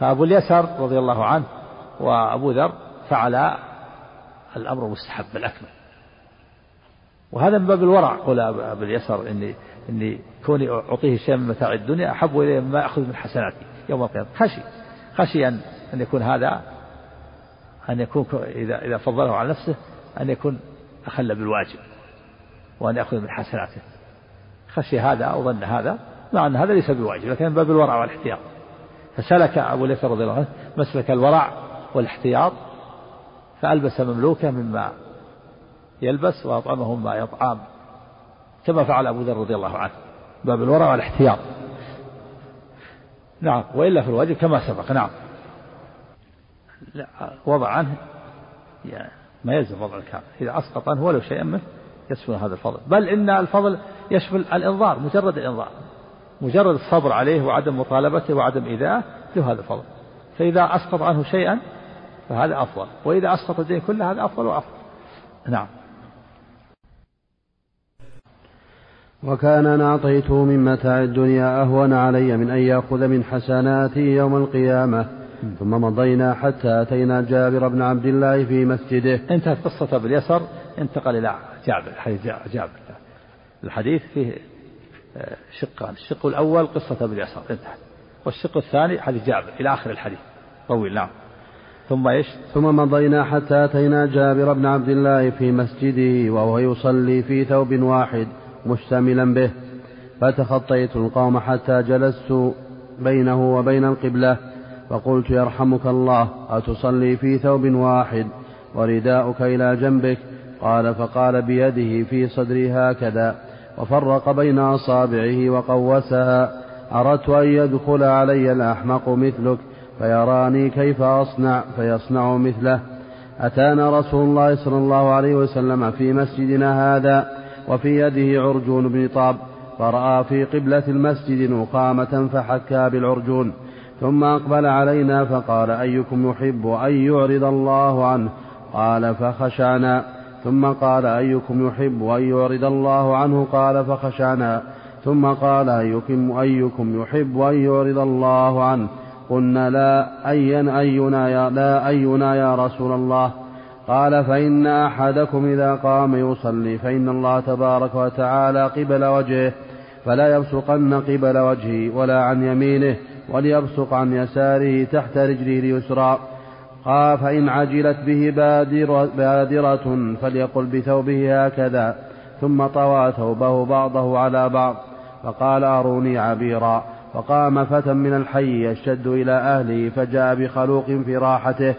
فأبو اليسر رضي الله عنه وأبو ذر فعل الأمر مستحب الأكمل. وهذا من باب الورع قول أبو اليسر إني إني كوني أعطيه شيئا من متاع الدنيا أحب إليه مما يأخذ من حسناتي يوم القيامة. خشي خشي أن أن يكون هذا أن يكون إذا إذا فضله على نفسه أن يكون أخل بالواجب وأن يأخذ من حسناته. خشي هذا أو ظن هذا مع أن هذا ليس بواجب لكن من باب الورع والاحتياط. فسلك أبو اليسر رضي الله عنه مسلك الورع والاحتياط فألبس مملوكة مما يلبس وأطعمه مما يطعم كما فعل أبو ذر رضي الله عنه باب الورع والاحتياط. نعم وإلا في الواجب كما سبق نعم. لا وضع عنه يعني ما يلزم وضع الكامل إذا أسقط عنه ولو شيئا منه يشمل هذا الفضل. بل إن الفضل يشمل الإنظار مجرد الإنظار مجرد الصبر عليه وعدم مطالبته وعدم إيذائه له هذا الفضل. فإذا أسقط عنه شيئا فهذا أفضل وإذا أسقط الدين كله هذا أفضل وأفضل. نعم. وكان أنا أعطيته من متاع الدنيا أهون علي من أن يأخذ من حسناتي يوم القيامة. ثم مضينا حتى أتينا جابر بن عبد الله في مسجده. انتهت قصة باليسر انتقل إلى جابر حديث جابر. الحديث فيه آه، شقان. الشق الأول قصة باليسر انتهت والشق الثاني حديث جابر إلى آخر الحديث. طويل نعم. ثم إيش؟ ثم مضينا حتى أتينا جابر بن عبد الله في مسجده وهو يصلي في ثوب واحد. مشتملا به فتخطيت القوم حتى جلست بينه وبين القبلة فقلت يرحمك الله أتصلي في ثوب واحد ورداؤك إلى جنبك؟ قال فقال بيده في صدري هكذا وفرق بين أصابعه وقوسها أردت أن يدخل علي الأحمق مثلك فيراني كيف أصنع فيصنع مثله. أتانا رسول الله صلى الله عليه وسلم في مسجدنا هذا؟ وفي يده عرجون بن طاب فرأى في قبلة المسجد نقامة فحكى بالعرجون. ثم أقبل علينا فقال أيكم يحب أن يعرض الله عنه؟ قال فخشعنا ثم قال أيكم يحب أن يعرض الله عنه؟ قال فخشعنا ثم قال أيكم, أيكم يحب أن يعرض الله عنه؟ قلنا لا أين أينا يا لا أينا يا رسول الله. قال فإن أحدكم إذا قام يصلي فإن الله تبارك وتعالى قبل وجهه فلا يبصقن قبل وجهه ولا عن يمينه وليبصق عن يساره تحت رجله اليسرى. قال فإن عجلت به بادرة, بادرة فليقل بثوبه هكذا ثم طوى ثوبه بعضه على بعض فقال أروني عبيرا. وقام فتى من الحي يشتد إلى أهله فجاء بخلوق في راحته.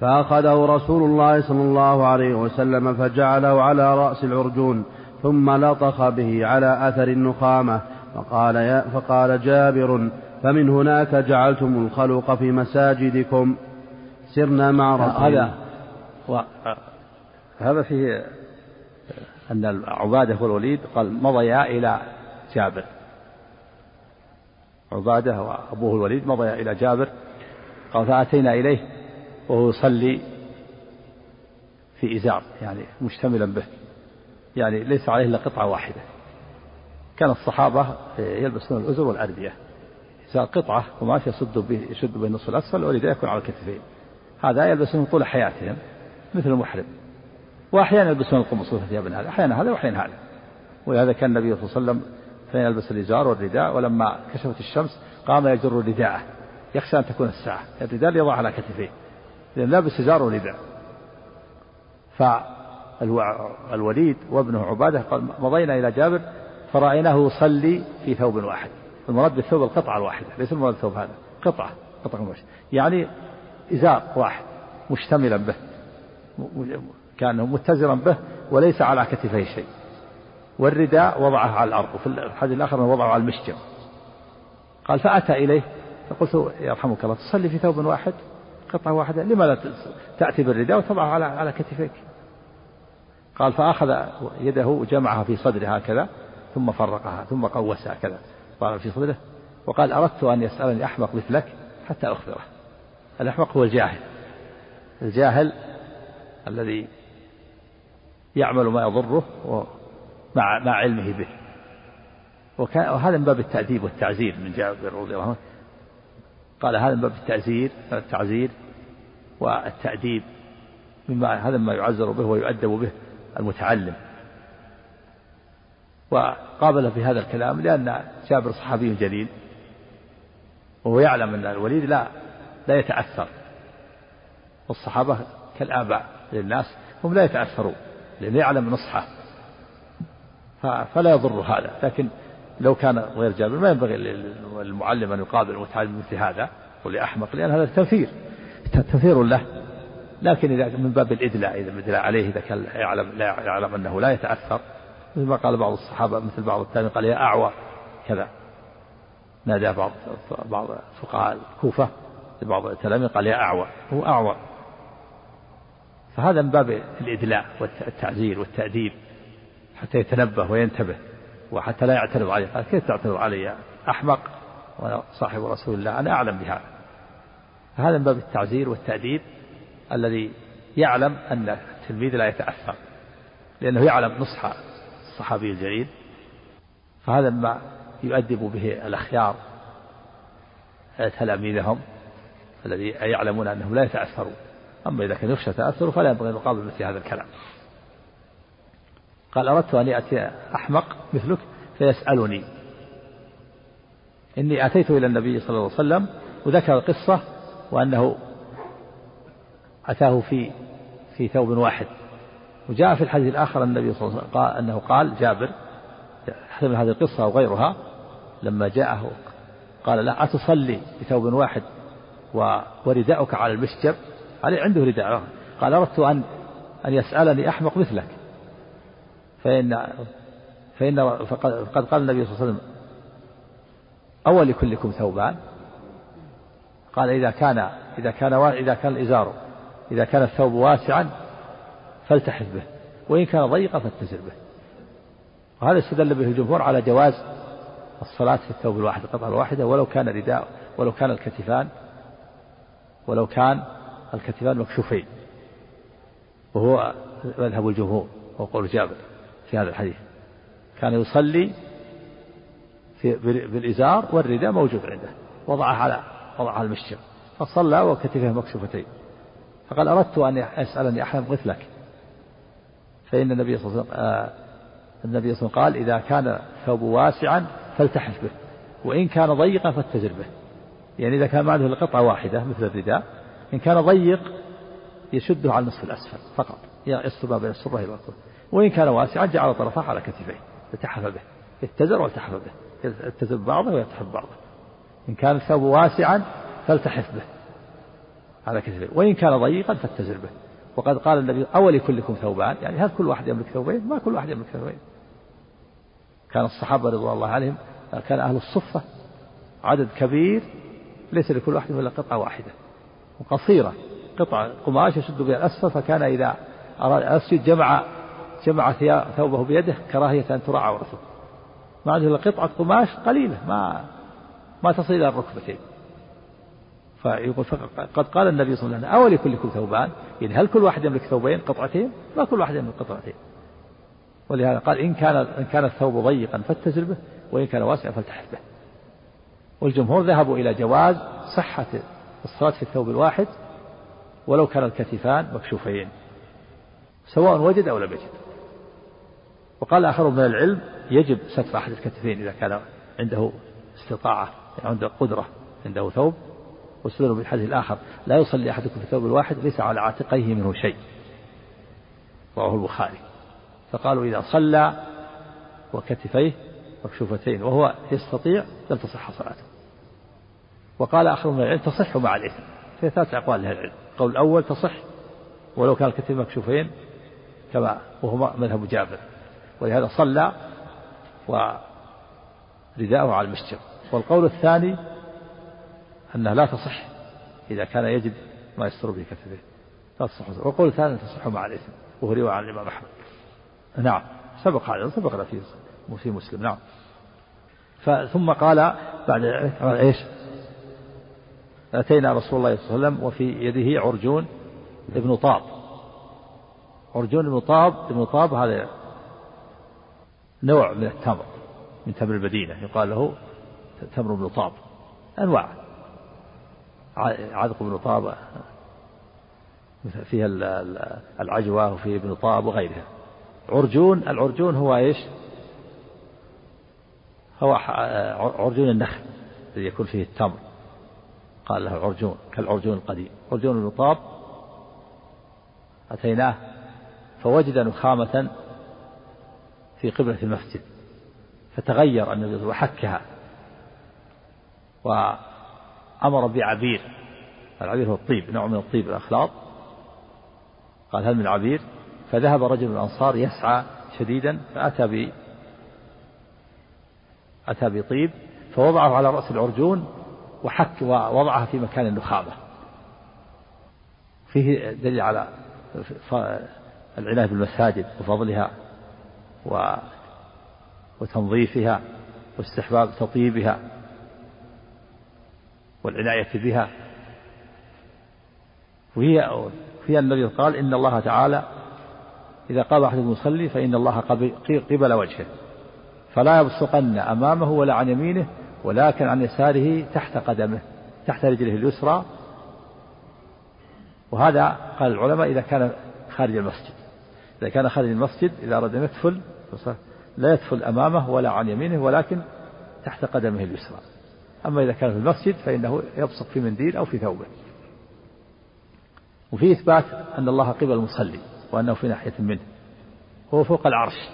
فأخذه رسول الله صلى الله عليه وسلم فجعله على رأس العرجون ثم لطخ به على أثر النخامة فقال, يا فقال جابر فمن هناك جعلتم الخلق في مساجدكم؟ سرنا مع رسول هذا هذا فيه أن عبادة والوليد قال مضيا إلى جابر. عبادة وأبوه الوليد مضيا إلى جابر قال فأتينا إليه. وهو يصلي في إزار يعني مشتملا به يعني ليس عليه إلا قطعة واحدة. كان الصحابة يلبسون الأزر والأردية إزار قطعة قماش يسد به يشد به النصف الأسفل والرداء يكون على الكتفين. هذا يلبسون طول حياتهم مثل المحرم. وأحيانا يلبسون القمص ثياب هذا أحيانا هذا وأحيانا هذا. ولهذا كان النبي صلى الله عليه وسلم كان يلبس الإزار والرداء ولما كشفت الشمس قام يجر رداءه يخشى أن تكون الساعة. الرداء يضع على كتفيه. لأن لابس إزار ورداء فالوليد وابنه عبادة قال مضينا إلى جابر فرأيناه يصلي في ثوب واحد. المراد بالثوب القطعة الواحدة ليس المراد الثوب هذا قطعة قطعة واحدة يعني إزار واحد مشتملا به كان متزرا به وليس على كتفيه شيء. والرداء وضعه على الأرض وفي الحديث الآخر وضعه على المشجم قال فأتى إليه فقلت يرحمك الله تصلي في ثوب واحد؟ قطعة واحدة لما لا تأتي بالرداء وتضعه على على كتفيك قال فأخذ يده وجمعها في صدره هكذا ثم فرقها ثم قوسها كذا قال في صدره وقال أردت أن يسألني أحمق مثلك حتى أخبره. الأحمق هو الجاهل. الجاهل الذي يعمل ما يضره مع مع علمه به. وكان وهذا من باب التأديب والتعزير من جابر رضي الله عنه. قال هذا من باب التعزير التعزير والتأديب مما هذا ما يعزر به ويؤدب به المتعلم. وقابل في هذا الكلام لأن جابر صحابي جليل وهو يعلم أن الوليد لا لا يتأثر. والصحابة كالآباء للناس هم لا يتأثرون لأنه يعلم نصحه. فلا يضر هذا لكن لو كان غير جابر ما ينبغي للمعلم أن يقابل المتعلم مثل هذا ولأحمق لأن هذا تنفير تنفير له. لكن إذا من باب الإدلاء إذا الإدلاء عليه إذا كان يعلم لا يعلم أنه لا يتأثر. مثل ما قال بعض الصحابة مثل بعض التابعين قال يا أعوى كذا. نادى بعض بعض فقهاء الكوفة بعض التلاميذ قال يا أعوى هو أعوى فهذا من باب الإدلاء والتعزير والتأديب حتى يتنبه وينتبه. وحتى لا يعترض عليه. قال كيف تعترض علي؟ أحمق وأنا صاحب رسول الله. أنا أعلم بهذا. هذا من باب التعزير والتأديب الذي يعلم أن التلميذ لا يتأثر لأنه يعلم نصح الصحابي الجليل. فهذا ما يؤدب به الأخيار تلاميذهم الذي يعلمون أنهم لا يتأثرون أما إذا كان يخشى تأثره فلا ينبغي أن يقابل مثل هذا الكلام. قال أردت أن يأتي أحمق مثلك فيسألني. إني أتيت إلى النبي صلى الله عليه وسلم وذكر القصة وأنه أتاه في في ثوب واحد. وجاء في الحديث الآخر النبي صلى الله عليه وسلم قال أنه قال جابر حسب هذه القصة أو غيرها لما جاءه قال لا أتصلي بثوب واحد ورداؤك على المشجب عليه عنده رداء. قال أردت أن أن يسألني أحمق مثلك. فإن فإن فقد قال النبي صلى الله عليه وسلم أول لكلكم ثوبان. قال إذا كان إذا كان إذا كان الإزار إذا كان الثوب واسعا فالتحف به وإن كان ضيقا فاتزر به. وهذا استدل به الجمهور على جواز الصلاة في الثوب الواحد القطعة الواحدة ولو كان رداء ولو كان الكتفان ولو كان الكتفان مكشوفين. وهو مذهب الجمهور وقول جابر. في هذا الحديث. كان يصلي في بالإزار والرداء موجود عنده. وضعه على وضعه على المشجر فصلى وكتفه مكشوفتين. فقال أردت أن يسألني أحد مثلك فإن النبي صلى الله عليه وسلم آه النبي صلى الله عليه وسلم قال إذا كان ثوب واسعا فالتحف به. وإن كان ضيقا فاتزر به. يعني إذا كان معه قطعة واحدة مثل الرداء إن كان ضيق يشده على النصف الأسفل فقط. يصل ما بين السرة إلى الكوع وإن كان واسعا جعل طرفه على كتفيه التحف به يتزر والتحف به يلتزم بعضه ويلتحف بعضه. إن كان الثوب واسعا فالتحف به على كتفيه وإن كان ضيقا فاتزر به. وقد قال النبي أول كلكم ثوبان يعني هل كل واحد يملك ثوبين؟ ما كل واحد يملك ثوبين. كان الصحابة رضوان الله عليهم كان أهل الصفة عدد كبير ليس لكل واحد إلا قطعة واحدة وقصيرة قطعة قماش يشد بها الأسفل فكان إذا أراد أسجد جمع جمع ثوبه بيده كراهية أن ترى عورته ما عنده إلا قطعة قماش قليلة ما ما تصل إلى الركبتين. فيقول قد قال النبي صلى الله عليه وسلم أولي كلكم ثوبان؟ يعني هل كل واحد يملك ثوبين قطعتين؟ ما كل واحد يملك قطعتين. ولهذا قال إن كان إن كان الثوب ضيقا فاتزر به وإن كان واسعا فالتحف به. والجمهور ذهبوا إلى جواز صحة الصلاة في الثوب الواحد ولو كان الكتفان مكشوفين سواء وجد أو لم يجد. وقال آخر من العلم يجب ستر أحد الكتفين إذا كان عنده استطاعة يعني عنده قدرة عنده ثوب واستدلوا بالحديث الآخر لا يصلي أحدكم في الثوب الواحد ليس على عاتقيه منه شيء. رواه البخاري. فقالوا إذا صلى وكتفيه مكشوفتين وهو يستطيع لم تصح صلاته. وقال آخر من العلم تصح مع الإثم. في ثلاث أقوال لأهل العلم. القول الأول تصح ولو كان الكتفين مكشوفين كما وهو مذهب جابر. ولهذا صلى ورداءه على المسجد. والقول الثاني أنها لا تصح إذا كان يجد ما يستر به كتفه. لا تصح. والقول الثاني تصح مع الإثم وهو رواية عن الإمام أحمد. نعم. سبق هذا سبق في في مسلم. نعم. ثم قال بعد إيش؟ أتينا رسول الله صلى الله عليه وسلم وفي يده عرجون ابن طاب. عرجون ابن طاب ابن طاب هذا نوع من التمر من تمر المدينة. يقال له تمر ابن طاب. أنواع. عذق بن طاب فيها العجوة وفيه ابن طاب وغيرها. عرجون العرجون هو إيش؟ هو عرجون النخل الذي يكون فيه التمر. قال له عرجون كالعرجون القديم. عرجون بن طاب أتيناه فوجد نخامة في قبلة المسجد فتغير النبي وحكها وأمر بعبير العبير هو الطيب نوع من الطيب الأخلاط قال هل من عبير؟ فذهب رجل من الأنصار يسعى شديدا فأتى ب أتى بطيب فوضعه على رأس العرجون وحك ووضعها في مكان النخامة فيه دليل على العناية بالمساجد وفضلها. و وتنظيفها واستحباب تطيبها والعناية بها. وهي فيها الذي قال إن الله تعالى إذا قام أحدكم يصلي فإن الله قبل وجهه. فلا يبصقن أمامه ولا عن يمينه ولكن عن يساره تحت قدمه تحت رجله اليسرى. وهذا قال العلماء إذا كان خارج المسجد. إذا كان خارج المسجد إذا أراد أن يدخل لا يدخل أمامه ولا عن يمينه ولكن تحت قدمه اليسرى. أما إذا كان في المسجد فإنه يبصق في منديل أو في ثوبه. وفي إثبات أن الله قبل المصلي وأنه في ناحية منه. هو فوق العرش.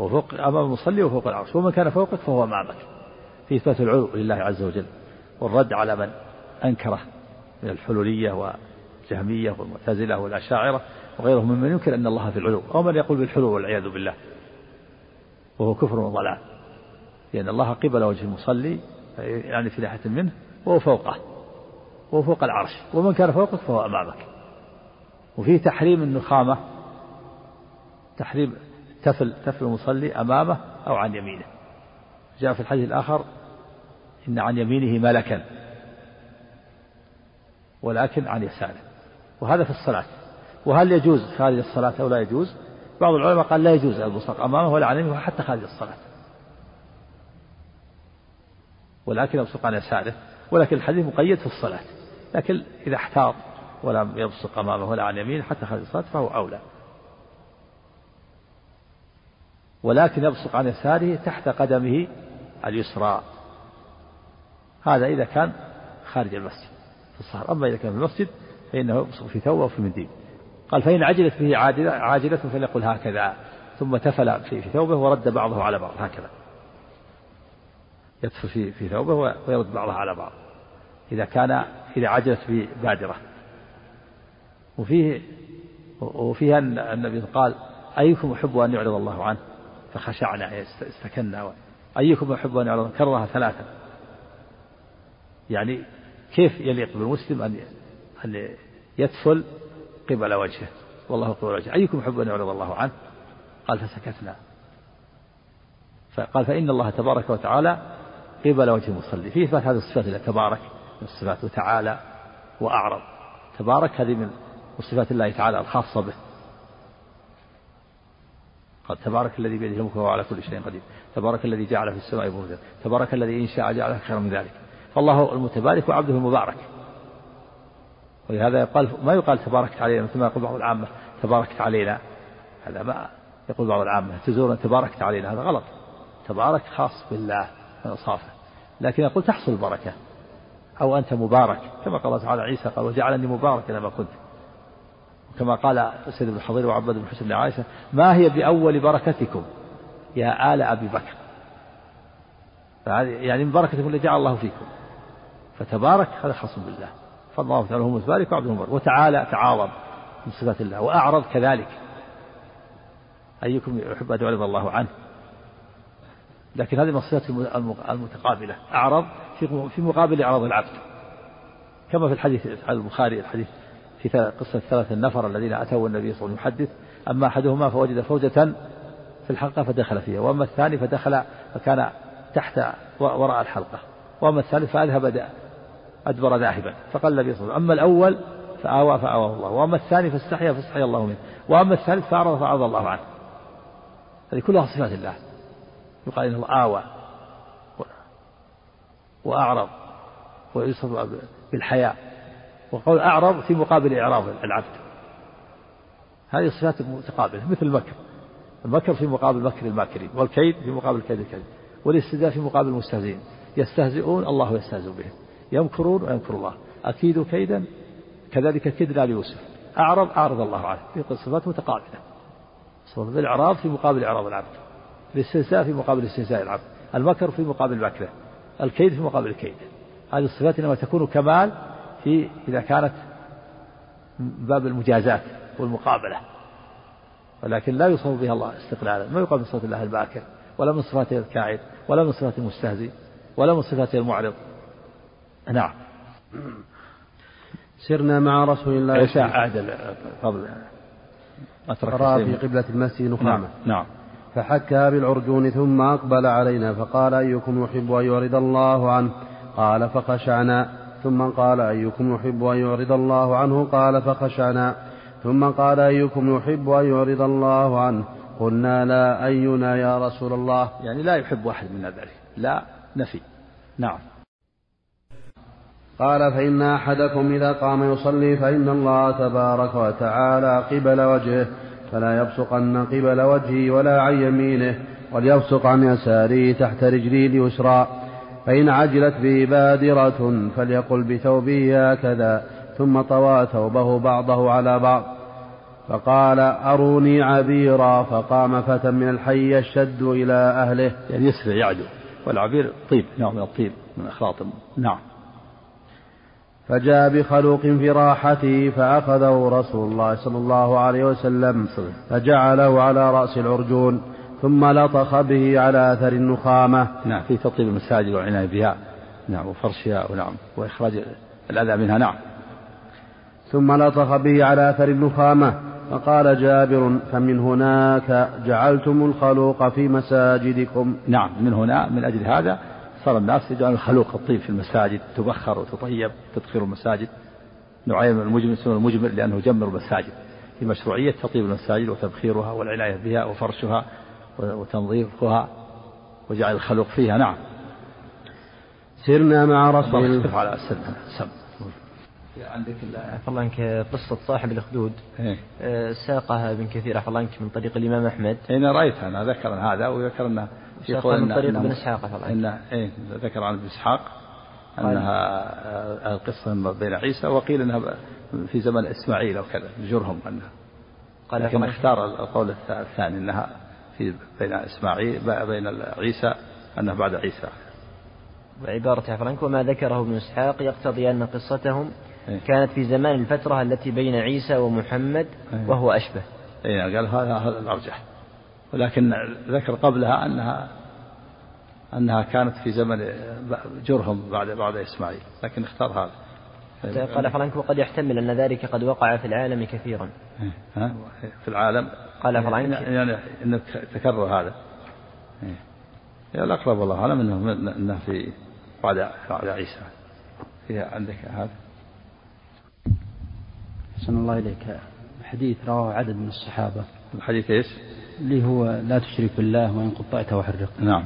هو فوق أمام المصلي وفوق العرش. ومن كان فوقك فهو أمامك. في إثبات العلو لله عز وجل. والرد على من أنكره من الحلولية والجهمية والمعتزلة والأشاعرة. وغيرهم ممن ينكر أن الله في العلو أو من يقول بالحلو والعياذ بالله. وهو كفر وضلال. لأن الله قبل وجه المصلي يعني في ناحية منه وهو فوقه. وهو فوق العرش. ومن كان فوقك فهو أمامك. وفيه تحريم النخامة. تحريم تفل تفل المصلي أمامه أو عن يمينه. جاء في الحديث الآخر إن عن يمينه ملكا. ولكن عن يساره. وهذا في الصلاة. وهل يجوز خارج الصلاة أو لا يجوز؟ بعض العلماء قال لا يجوز البصاق أمامه ولا عن يمينه حتى خارج الصلاة. ولكن يبصق عن يساره ولكن الحديث مقيد في الصلاة. لكن إذا احتاط ولم يبصق أمامه ولا عن يمينه حتى خارج الصلاة فهو أولى. ولكن يبصق عن يساره تحت قدمه اليسرى. هذا إذا كان خارج المسجد في الصحراء. أما إذا كان في المسجد فإنه يبصق في ثوبه وفي منديل قال فإن عجلت به عاجلة, عاجلة فليقل هكذا. ثم تفل في, في ثوبه ورد بعضه على بعض. هكذا. يدفل في, في ثوبه ويرد بعضه على بعض. إذا كان إذا عجلت به بادرة. وفيه وفيها النبي قال أيكم يحب أن يعرض الله عنه؟ فخشعنا استكنا. أيكم يحب أن يعرض كررها ثلاثا يعني كيف يليق بالمسلم أن أن يدفل قبل وجهه. والله يقبل وجهه. أيكم يحب أن يعرض الله عنه؟ قال فسكتنا. فقال فإن الله تبارك وتعالى قبل وجه المصلي. في إثبات هذه الصفات الله تبارك من الصفات وتعالى وأعرض. تبارك هذه من صفات الله تعالى الخاصة به. قال تبارك الذي بيده الملك وهو على كل شيء قدير. تبارك الذي جعل في السماء بروجا. تبارك الذي إن شاء جعل خيرا من ذلك. فالله المتبارك وعبده المبارك. ولهذا يقال ما يقال تباركت علينا مثل ما يقول بعض العامة تباركت علينا. هذا ما يقول بعض العامة تزورنا تباركت علينا هذا غلط. تبارك خاص بالله من أوصافه. لكن يقول تحصل البركة. أو أنت مبارك كما قال الله تعالى عيسى قال وجعلني مباركا لما كنت. كما قال سيد بن الحضير وعبد بن حسن عائشة ما هي بأول بركتكم؟ يا آل أبي بكر. يعني من بركتكم اللي جعل الله فيكم. فتبارك هذا خاص بالله. فالله تعالى هو متبارك وعبده مبارك وتعالى تعاظم من صفات الله وأعرض كذلك. أيكم يحب أن يعرض الله عنه؟ لكن هذه من الصفات المتقابلة. أعرض في مقابل إعراض العبد. كما في الحديث على البخاري الحديث في قصة ثلاث النفر الذين أتوا النبي صلى الله عليه وسلم يحدث. أما أحدهما فوجد فوجة في الحلقة فدخل فيها وأما الثاني فدخل فكان تحت وراء الحلقة. وأما الثالث فأذهب أدبر ذاهبا الله عليه وسلم أما الأول فآوى فآواه الله وأما الثاني فاستحيا فاستحيا الله منه وأما الثالث فأعرض فأعرض الله عنه. هذه كلها صفات الله. يقال إن الله آوى وأعرض ويوصف بالحياء وقول أعرض في مقابل إعراض العبد. هذه الصفات متقابلة مثل المكر. المكر في مقابل مكر الماكرين والكيد في مقابل كيد الكيد والاستهزاء في مقابل المستهزئين. يستهزئون الله يستهزئ بهم. يمكرون ويمكر الله. أكيد كيدا كذلك كدنا ليوسف أعرض أعرض الله عنه في صفات متقابلة. صفات الإعراض في مقابل إعراض العبد. الاستهزاء في مقابل استهزاء العبد. المكر في مقابل المكره الكيد في مقابل الكيد. هذه الصفات إنما تكون كمال في إذا كانت باب المجازات والمقابلة. ولكن لا يوصف بها الله استقلالا. ما يقال من صفات الله الباكر ولا من صفاته الكائن ولا من صفاته المستهزئ ولا من صفاته المعرض. نعم. سرنا مع رسول الله إيش عهد قبل أترك في قبلة المسجد نخامة نعم, نعم. فحكى بالعرجون ثم أقبل علينا فقال أيكم يحب أن يعرض الله عنه؟ قال فخشعنا. ثم قال أيكم يحب أن يعرض الله عنه؟ قال فخشعنا. ثم قال أيكم يحب أن يعرض الله عنه؟ قلنا لا. أينا يا رسول الله؟ يعني لا يحب أحد من ذلك. لا نفي. نعم. قال فإن أحدكم إذا قام يصلي فإن الله تبارك وتعالى قبل وجهه فلا يبصقن قبل وجهه ولا عن يمينه وليبصق عن يساره تحت رجلي اليسرى. فإن عجلت به بادرة فليقل بثوبه هكذا ثم طوى ثوبه بعضه على بعض. فقال أروني عبيرا. فقام فتى من الحي يشد إلى أهله. يعني يسرع يعدو والعبير طيب نوع من الطيب من أخلاط نعم. فجاء بخلوق في راحته فأخذه رسول الله صلى الله عليه وسلم فجعله على رأس العرجون ثم لطخ به على أثر النخامة. نعم. في تطيب المساجد والعناية بها نعم وفرشها ونعم وإخراج الأذى منها. نعم. ثم لطخ به على أثر النخامة فقال جابر فمن هناك جعلتم الخلوق في مساجدكم. نعم من هنا من أجل هذا صار الناس يجعلون الخلوق الطيب في المساجد تبخر وتطيب تدخل المساجد. نوعين من المجمر يسمونه المجمر لأنه يجمر المساجد. في مشروعية تطيب المساجد وتبخيرها والعناية بها وفرشها وتنظيفها وجعل الخلوق فيها. نعم. سرنا مع رسول الله. على السنة سم. عندك عفى الله عنك قصة صاحب الأخدود. إيه؟ آه، ساقها ابن كثير عفى الله عنك من طريق الإمام أحمد. أنا رأيتها أنا ذكر هذا وذكر أنه ساقها من طريق ابن إسحاق عفى الله عنك. إيه ذكر عن ابن إسحاق أنها آه، القصة بين عيسى وقيل أنها في زمن إسماعيل أو كذا جرهم أنها قال لكن اختار القول الثاني أنها في بين إسماعيل بين عيسى أنه بعد عيسى. وعبارة عنك وما ذكره ابن إسحاق يقتضي أن قصتهم إيه؟ كانت في زمان الفترة التي بين عيسى ومحمد إيه؟ وهو أشبه. إيه قال هذا هذا الأرجح. ولكن ذكر قبلها أنها أنها كانت في زمن جرهم بعد بعد إسماعيل لكن اختار هذا. قال فرانك وقد يحتمل أن ذلك قد وقع في العالم كثيرا. ها؟ في العالم؟ قال فرانك يعني, يعني إنه تكرر هذا. يعني الأقرب والله أعلم أنه أنه في بعد بعد عيسى. فيها عندك هذا؟ أحسن الله إليك. حديث رواه عدد من الصحابة. الحديث إيش؟ اللي هو لا تشرك بالله وإن قطعت وحرقت. نعم.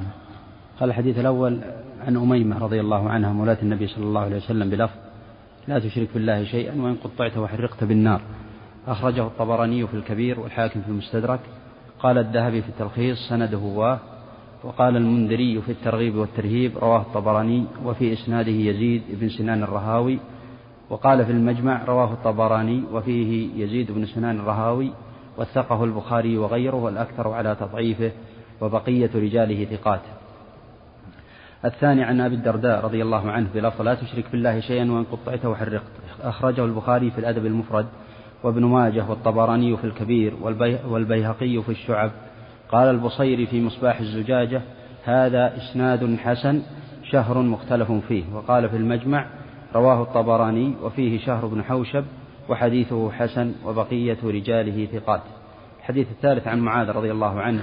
قال الحديث الأول عن أميمة رضي الله عنها مولاة النبي صلى الله عليه وسلم بلفظ لا تشرك بالله شيئا وإن قطعت وحرقت بالنار. أخرجه الطبراني في الكبير والحاكم في المستدرك. قال الذهبي في التلخيص سنده واه وقال المنذري في الترغيب والترهيب رواه الطبراني وفي إسناده يزيد بن سنان الرهاوي وقال في المجمع رواه الطبراني وفيه يزيد بن سنان الرهاوي وثقه البخاري وغيره والأكثر على تضعيفه وبقية رجاله ثقات. الثاني عن أبي الدرداء رضي الله عنه بلفظ لا تشرك بالله شيئا وإن قطعت وحرقت. أخرجه البخاري في الأدب المفرد وابن ماجه والطبراني في الكبير والبيهقي في الشعب. قال البصيري في مصباح الزجاجة هذا إسناد حسن شهر مختلف فيه. وقال في المجمع رواه الطبراني وفيه شهر بن حوشب وحديثه حسن وبقية رجاله ثقات. الحديث الثالث عن معاذ رضي الله عنه.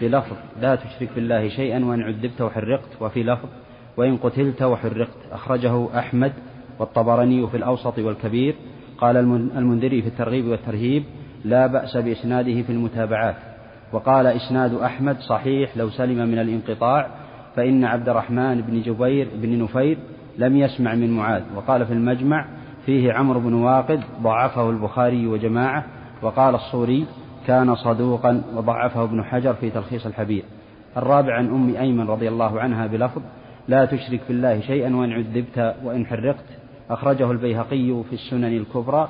بلفظ لا تشرك بالله شيئا وإن عذبت وحرقت وفي لفظ وإن قتلت وحرقت. أخرجه أحمد والطبراني في الأوسط والكبير. قال المنذري في الترغيب والترهيب لا بأس بإسناده في المتابعات. وقال إسناد أحمد صحيح لو سلم من الانقطاع فإن عبد الرحمن بن جبير بن نفير لم يسمع من معاذ. وقال في المجمع فيه عمرو بن واقد ضعفه البخاري وجماعة وقال الصوري كان صدوقا وضعفه ابن حجر في تلخيص الحبير. الرابع عن أم أيمن رضي الله عنها بلفظ لا تشرك بالله شيئا وإن عذبت وإن حرقت. أخرجه البيهقي في السنن الكبرى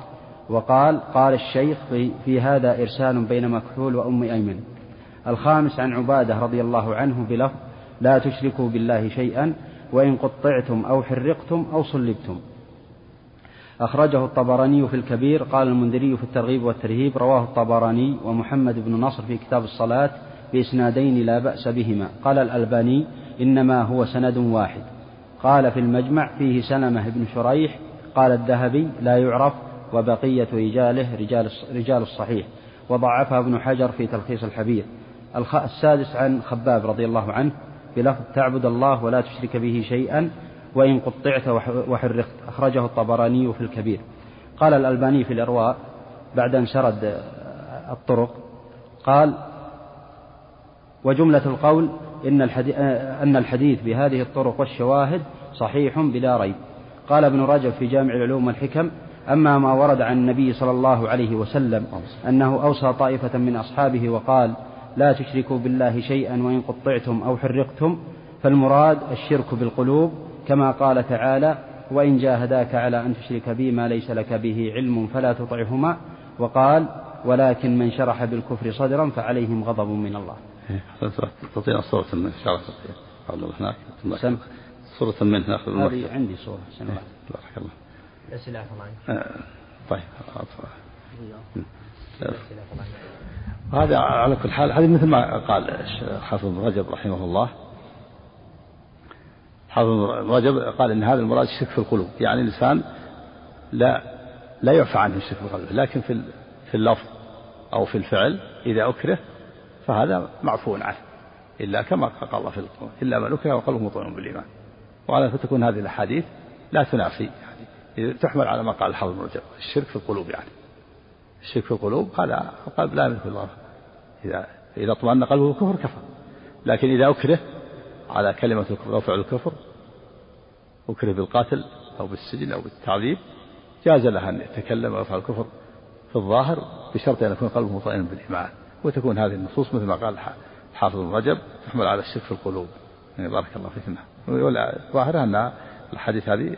وقال قال الشيخ في, في هذا إرسال بين مكحول وأم أيمن. الخامس عن عبادة رضي الله عنه بلفظ لا تشركوا بالله شيئا وإن قطعتم أو حرقتم أو صلبتم. أخرجه الطبراني في الكبير قال المنذري في الترغيب والترهيب رواه الطبراني ومحمد بن نصر في كتاب الصلاة بإسنادين لا بأس بهما. قال الألباني إنما هو سند واحد. قال في المجمع فيه سلمة بن شريح. قال الذهبي لا يعرف وبقية رجاله رجال رجال الصحيح. وضعفها ابن حجر في تلخيص الحبير. السادس عن خباب رضي الله عنه. بلفظ تعبد الله ولا تشرك به شيئا وإن قطعت وحرقت. أخرجه الطبراني في الكبير. قال الألباني في الإرواء بعد أن سرد الطرق قال وجملة القول إن الحديث, أن الحديث بهذه الطرق والشواهد صحيح بلا ريب. قال ابن رجب في جامع العلوم والحكم أما ما ورد عن النبي صلى الله عليه وسلم أنه أوصى طائفة من أصحابه وقال لا تشركوا بالله شيئا وإن قطعتم أو حرقتم فالمراد الشرك بالقلوب كما قال تعالى وإن جاهداك على أن تشرك بي ما ليس لك به علم فلا تطعهما وقال ولكن من شرح بالكفر صدرا فعليهم غضب من الله. تعطينا صورة من شرح هناك. صورة من ناخذ هذه عندي صورة سنة بارك الله. الأسئلة طيب هذا على كل حال هذه مثل ما قال حافظ رجب رحمه الله. حافظ رجب قال إن هذا المراد الشرك في القلوب يعني الإنسان لا لا يعفى عنه الشرك في القلب لكن في في اللفظ أو في الفعل إذا أكره فهذا معفو عنه إلا كما قال الله في القرآن إلا من اكره وقلبه مطمئن بالإيمان. وعلى فتكون هذه الأحاديث لا تنافي يعني تحمل على ما قال الحافظ رجب الشرك في القلوب يعني. الشرك في القلوب هذا القلب لا يملك الله. إذا إذا اطمأن قلبه الكفر كفر. لكن إذا أكره على كلمة الكفر أو فعل الكفر أكره بالقاتل أو بالسجن أو بالتعذيب جاز له أن يتكلم ويفعل الكفر في الظاهر بشرط أن يكون قلبه مطمئنا بالإيمان. وتكون هذه النصوص مثل ما قال حافظ رجب تحمل على الشرك في القلوب. يعني بارك الله فيك. ظاهرها أن الحديث هذه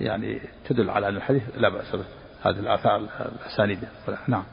يعني تدل على أن الحديث لا بأس به هذه الآثار الأسانيد. نعم.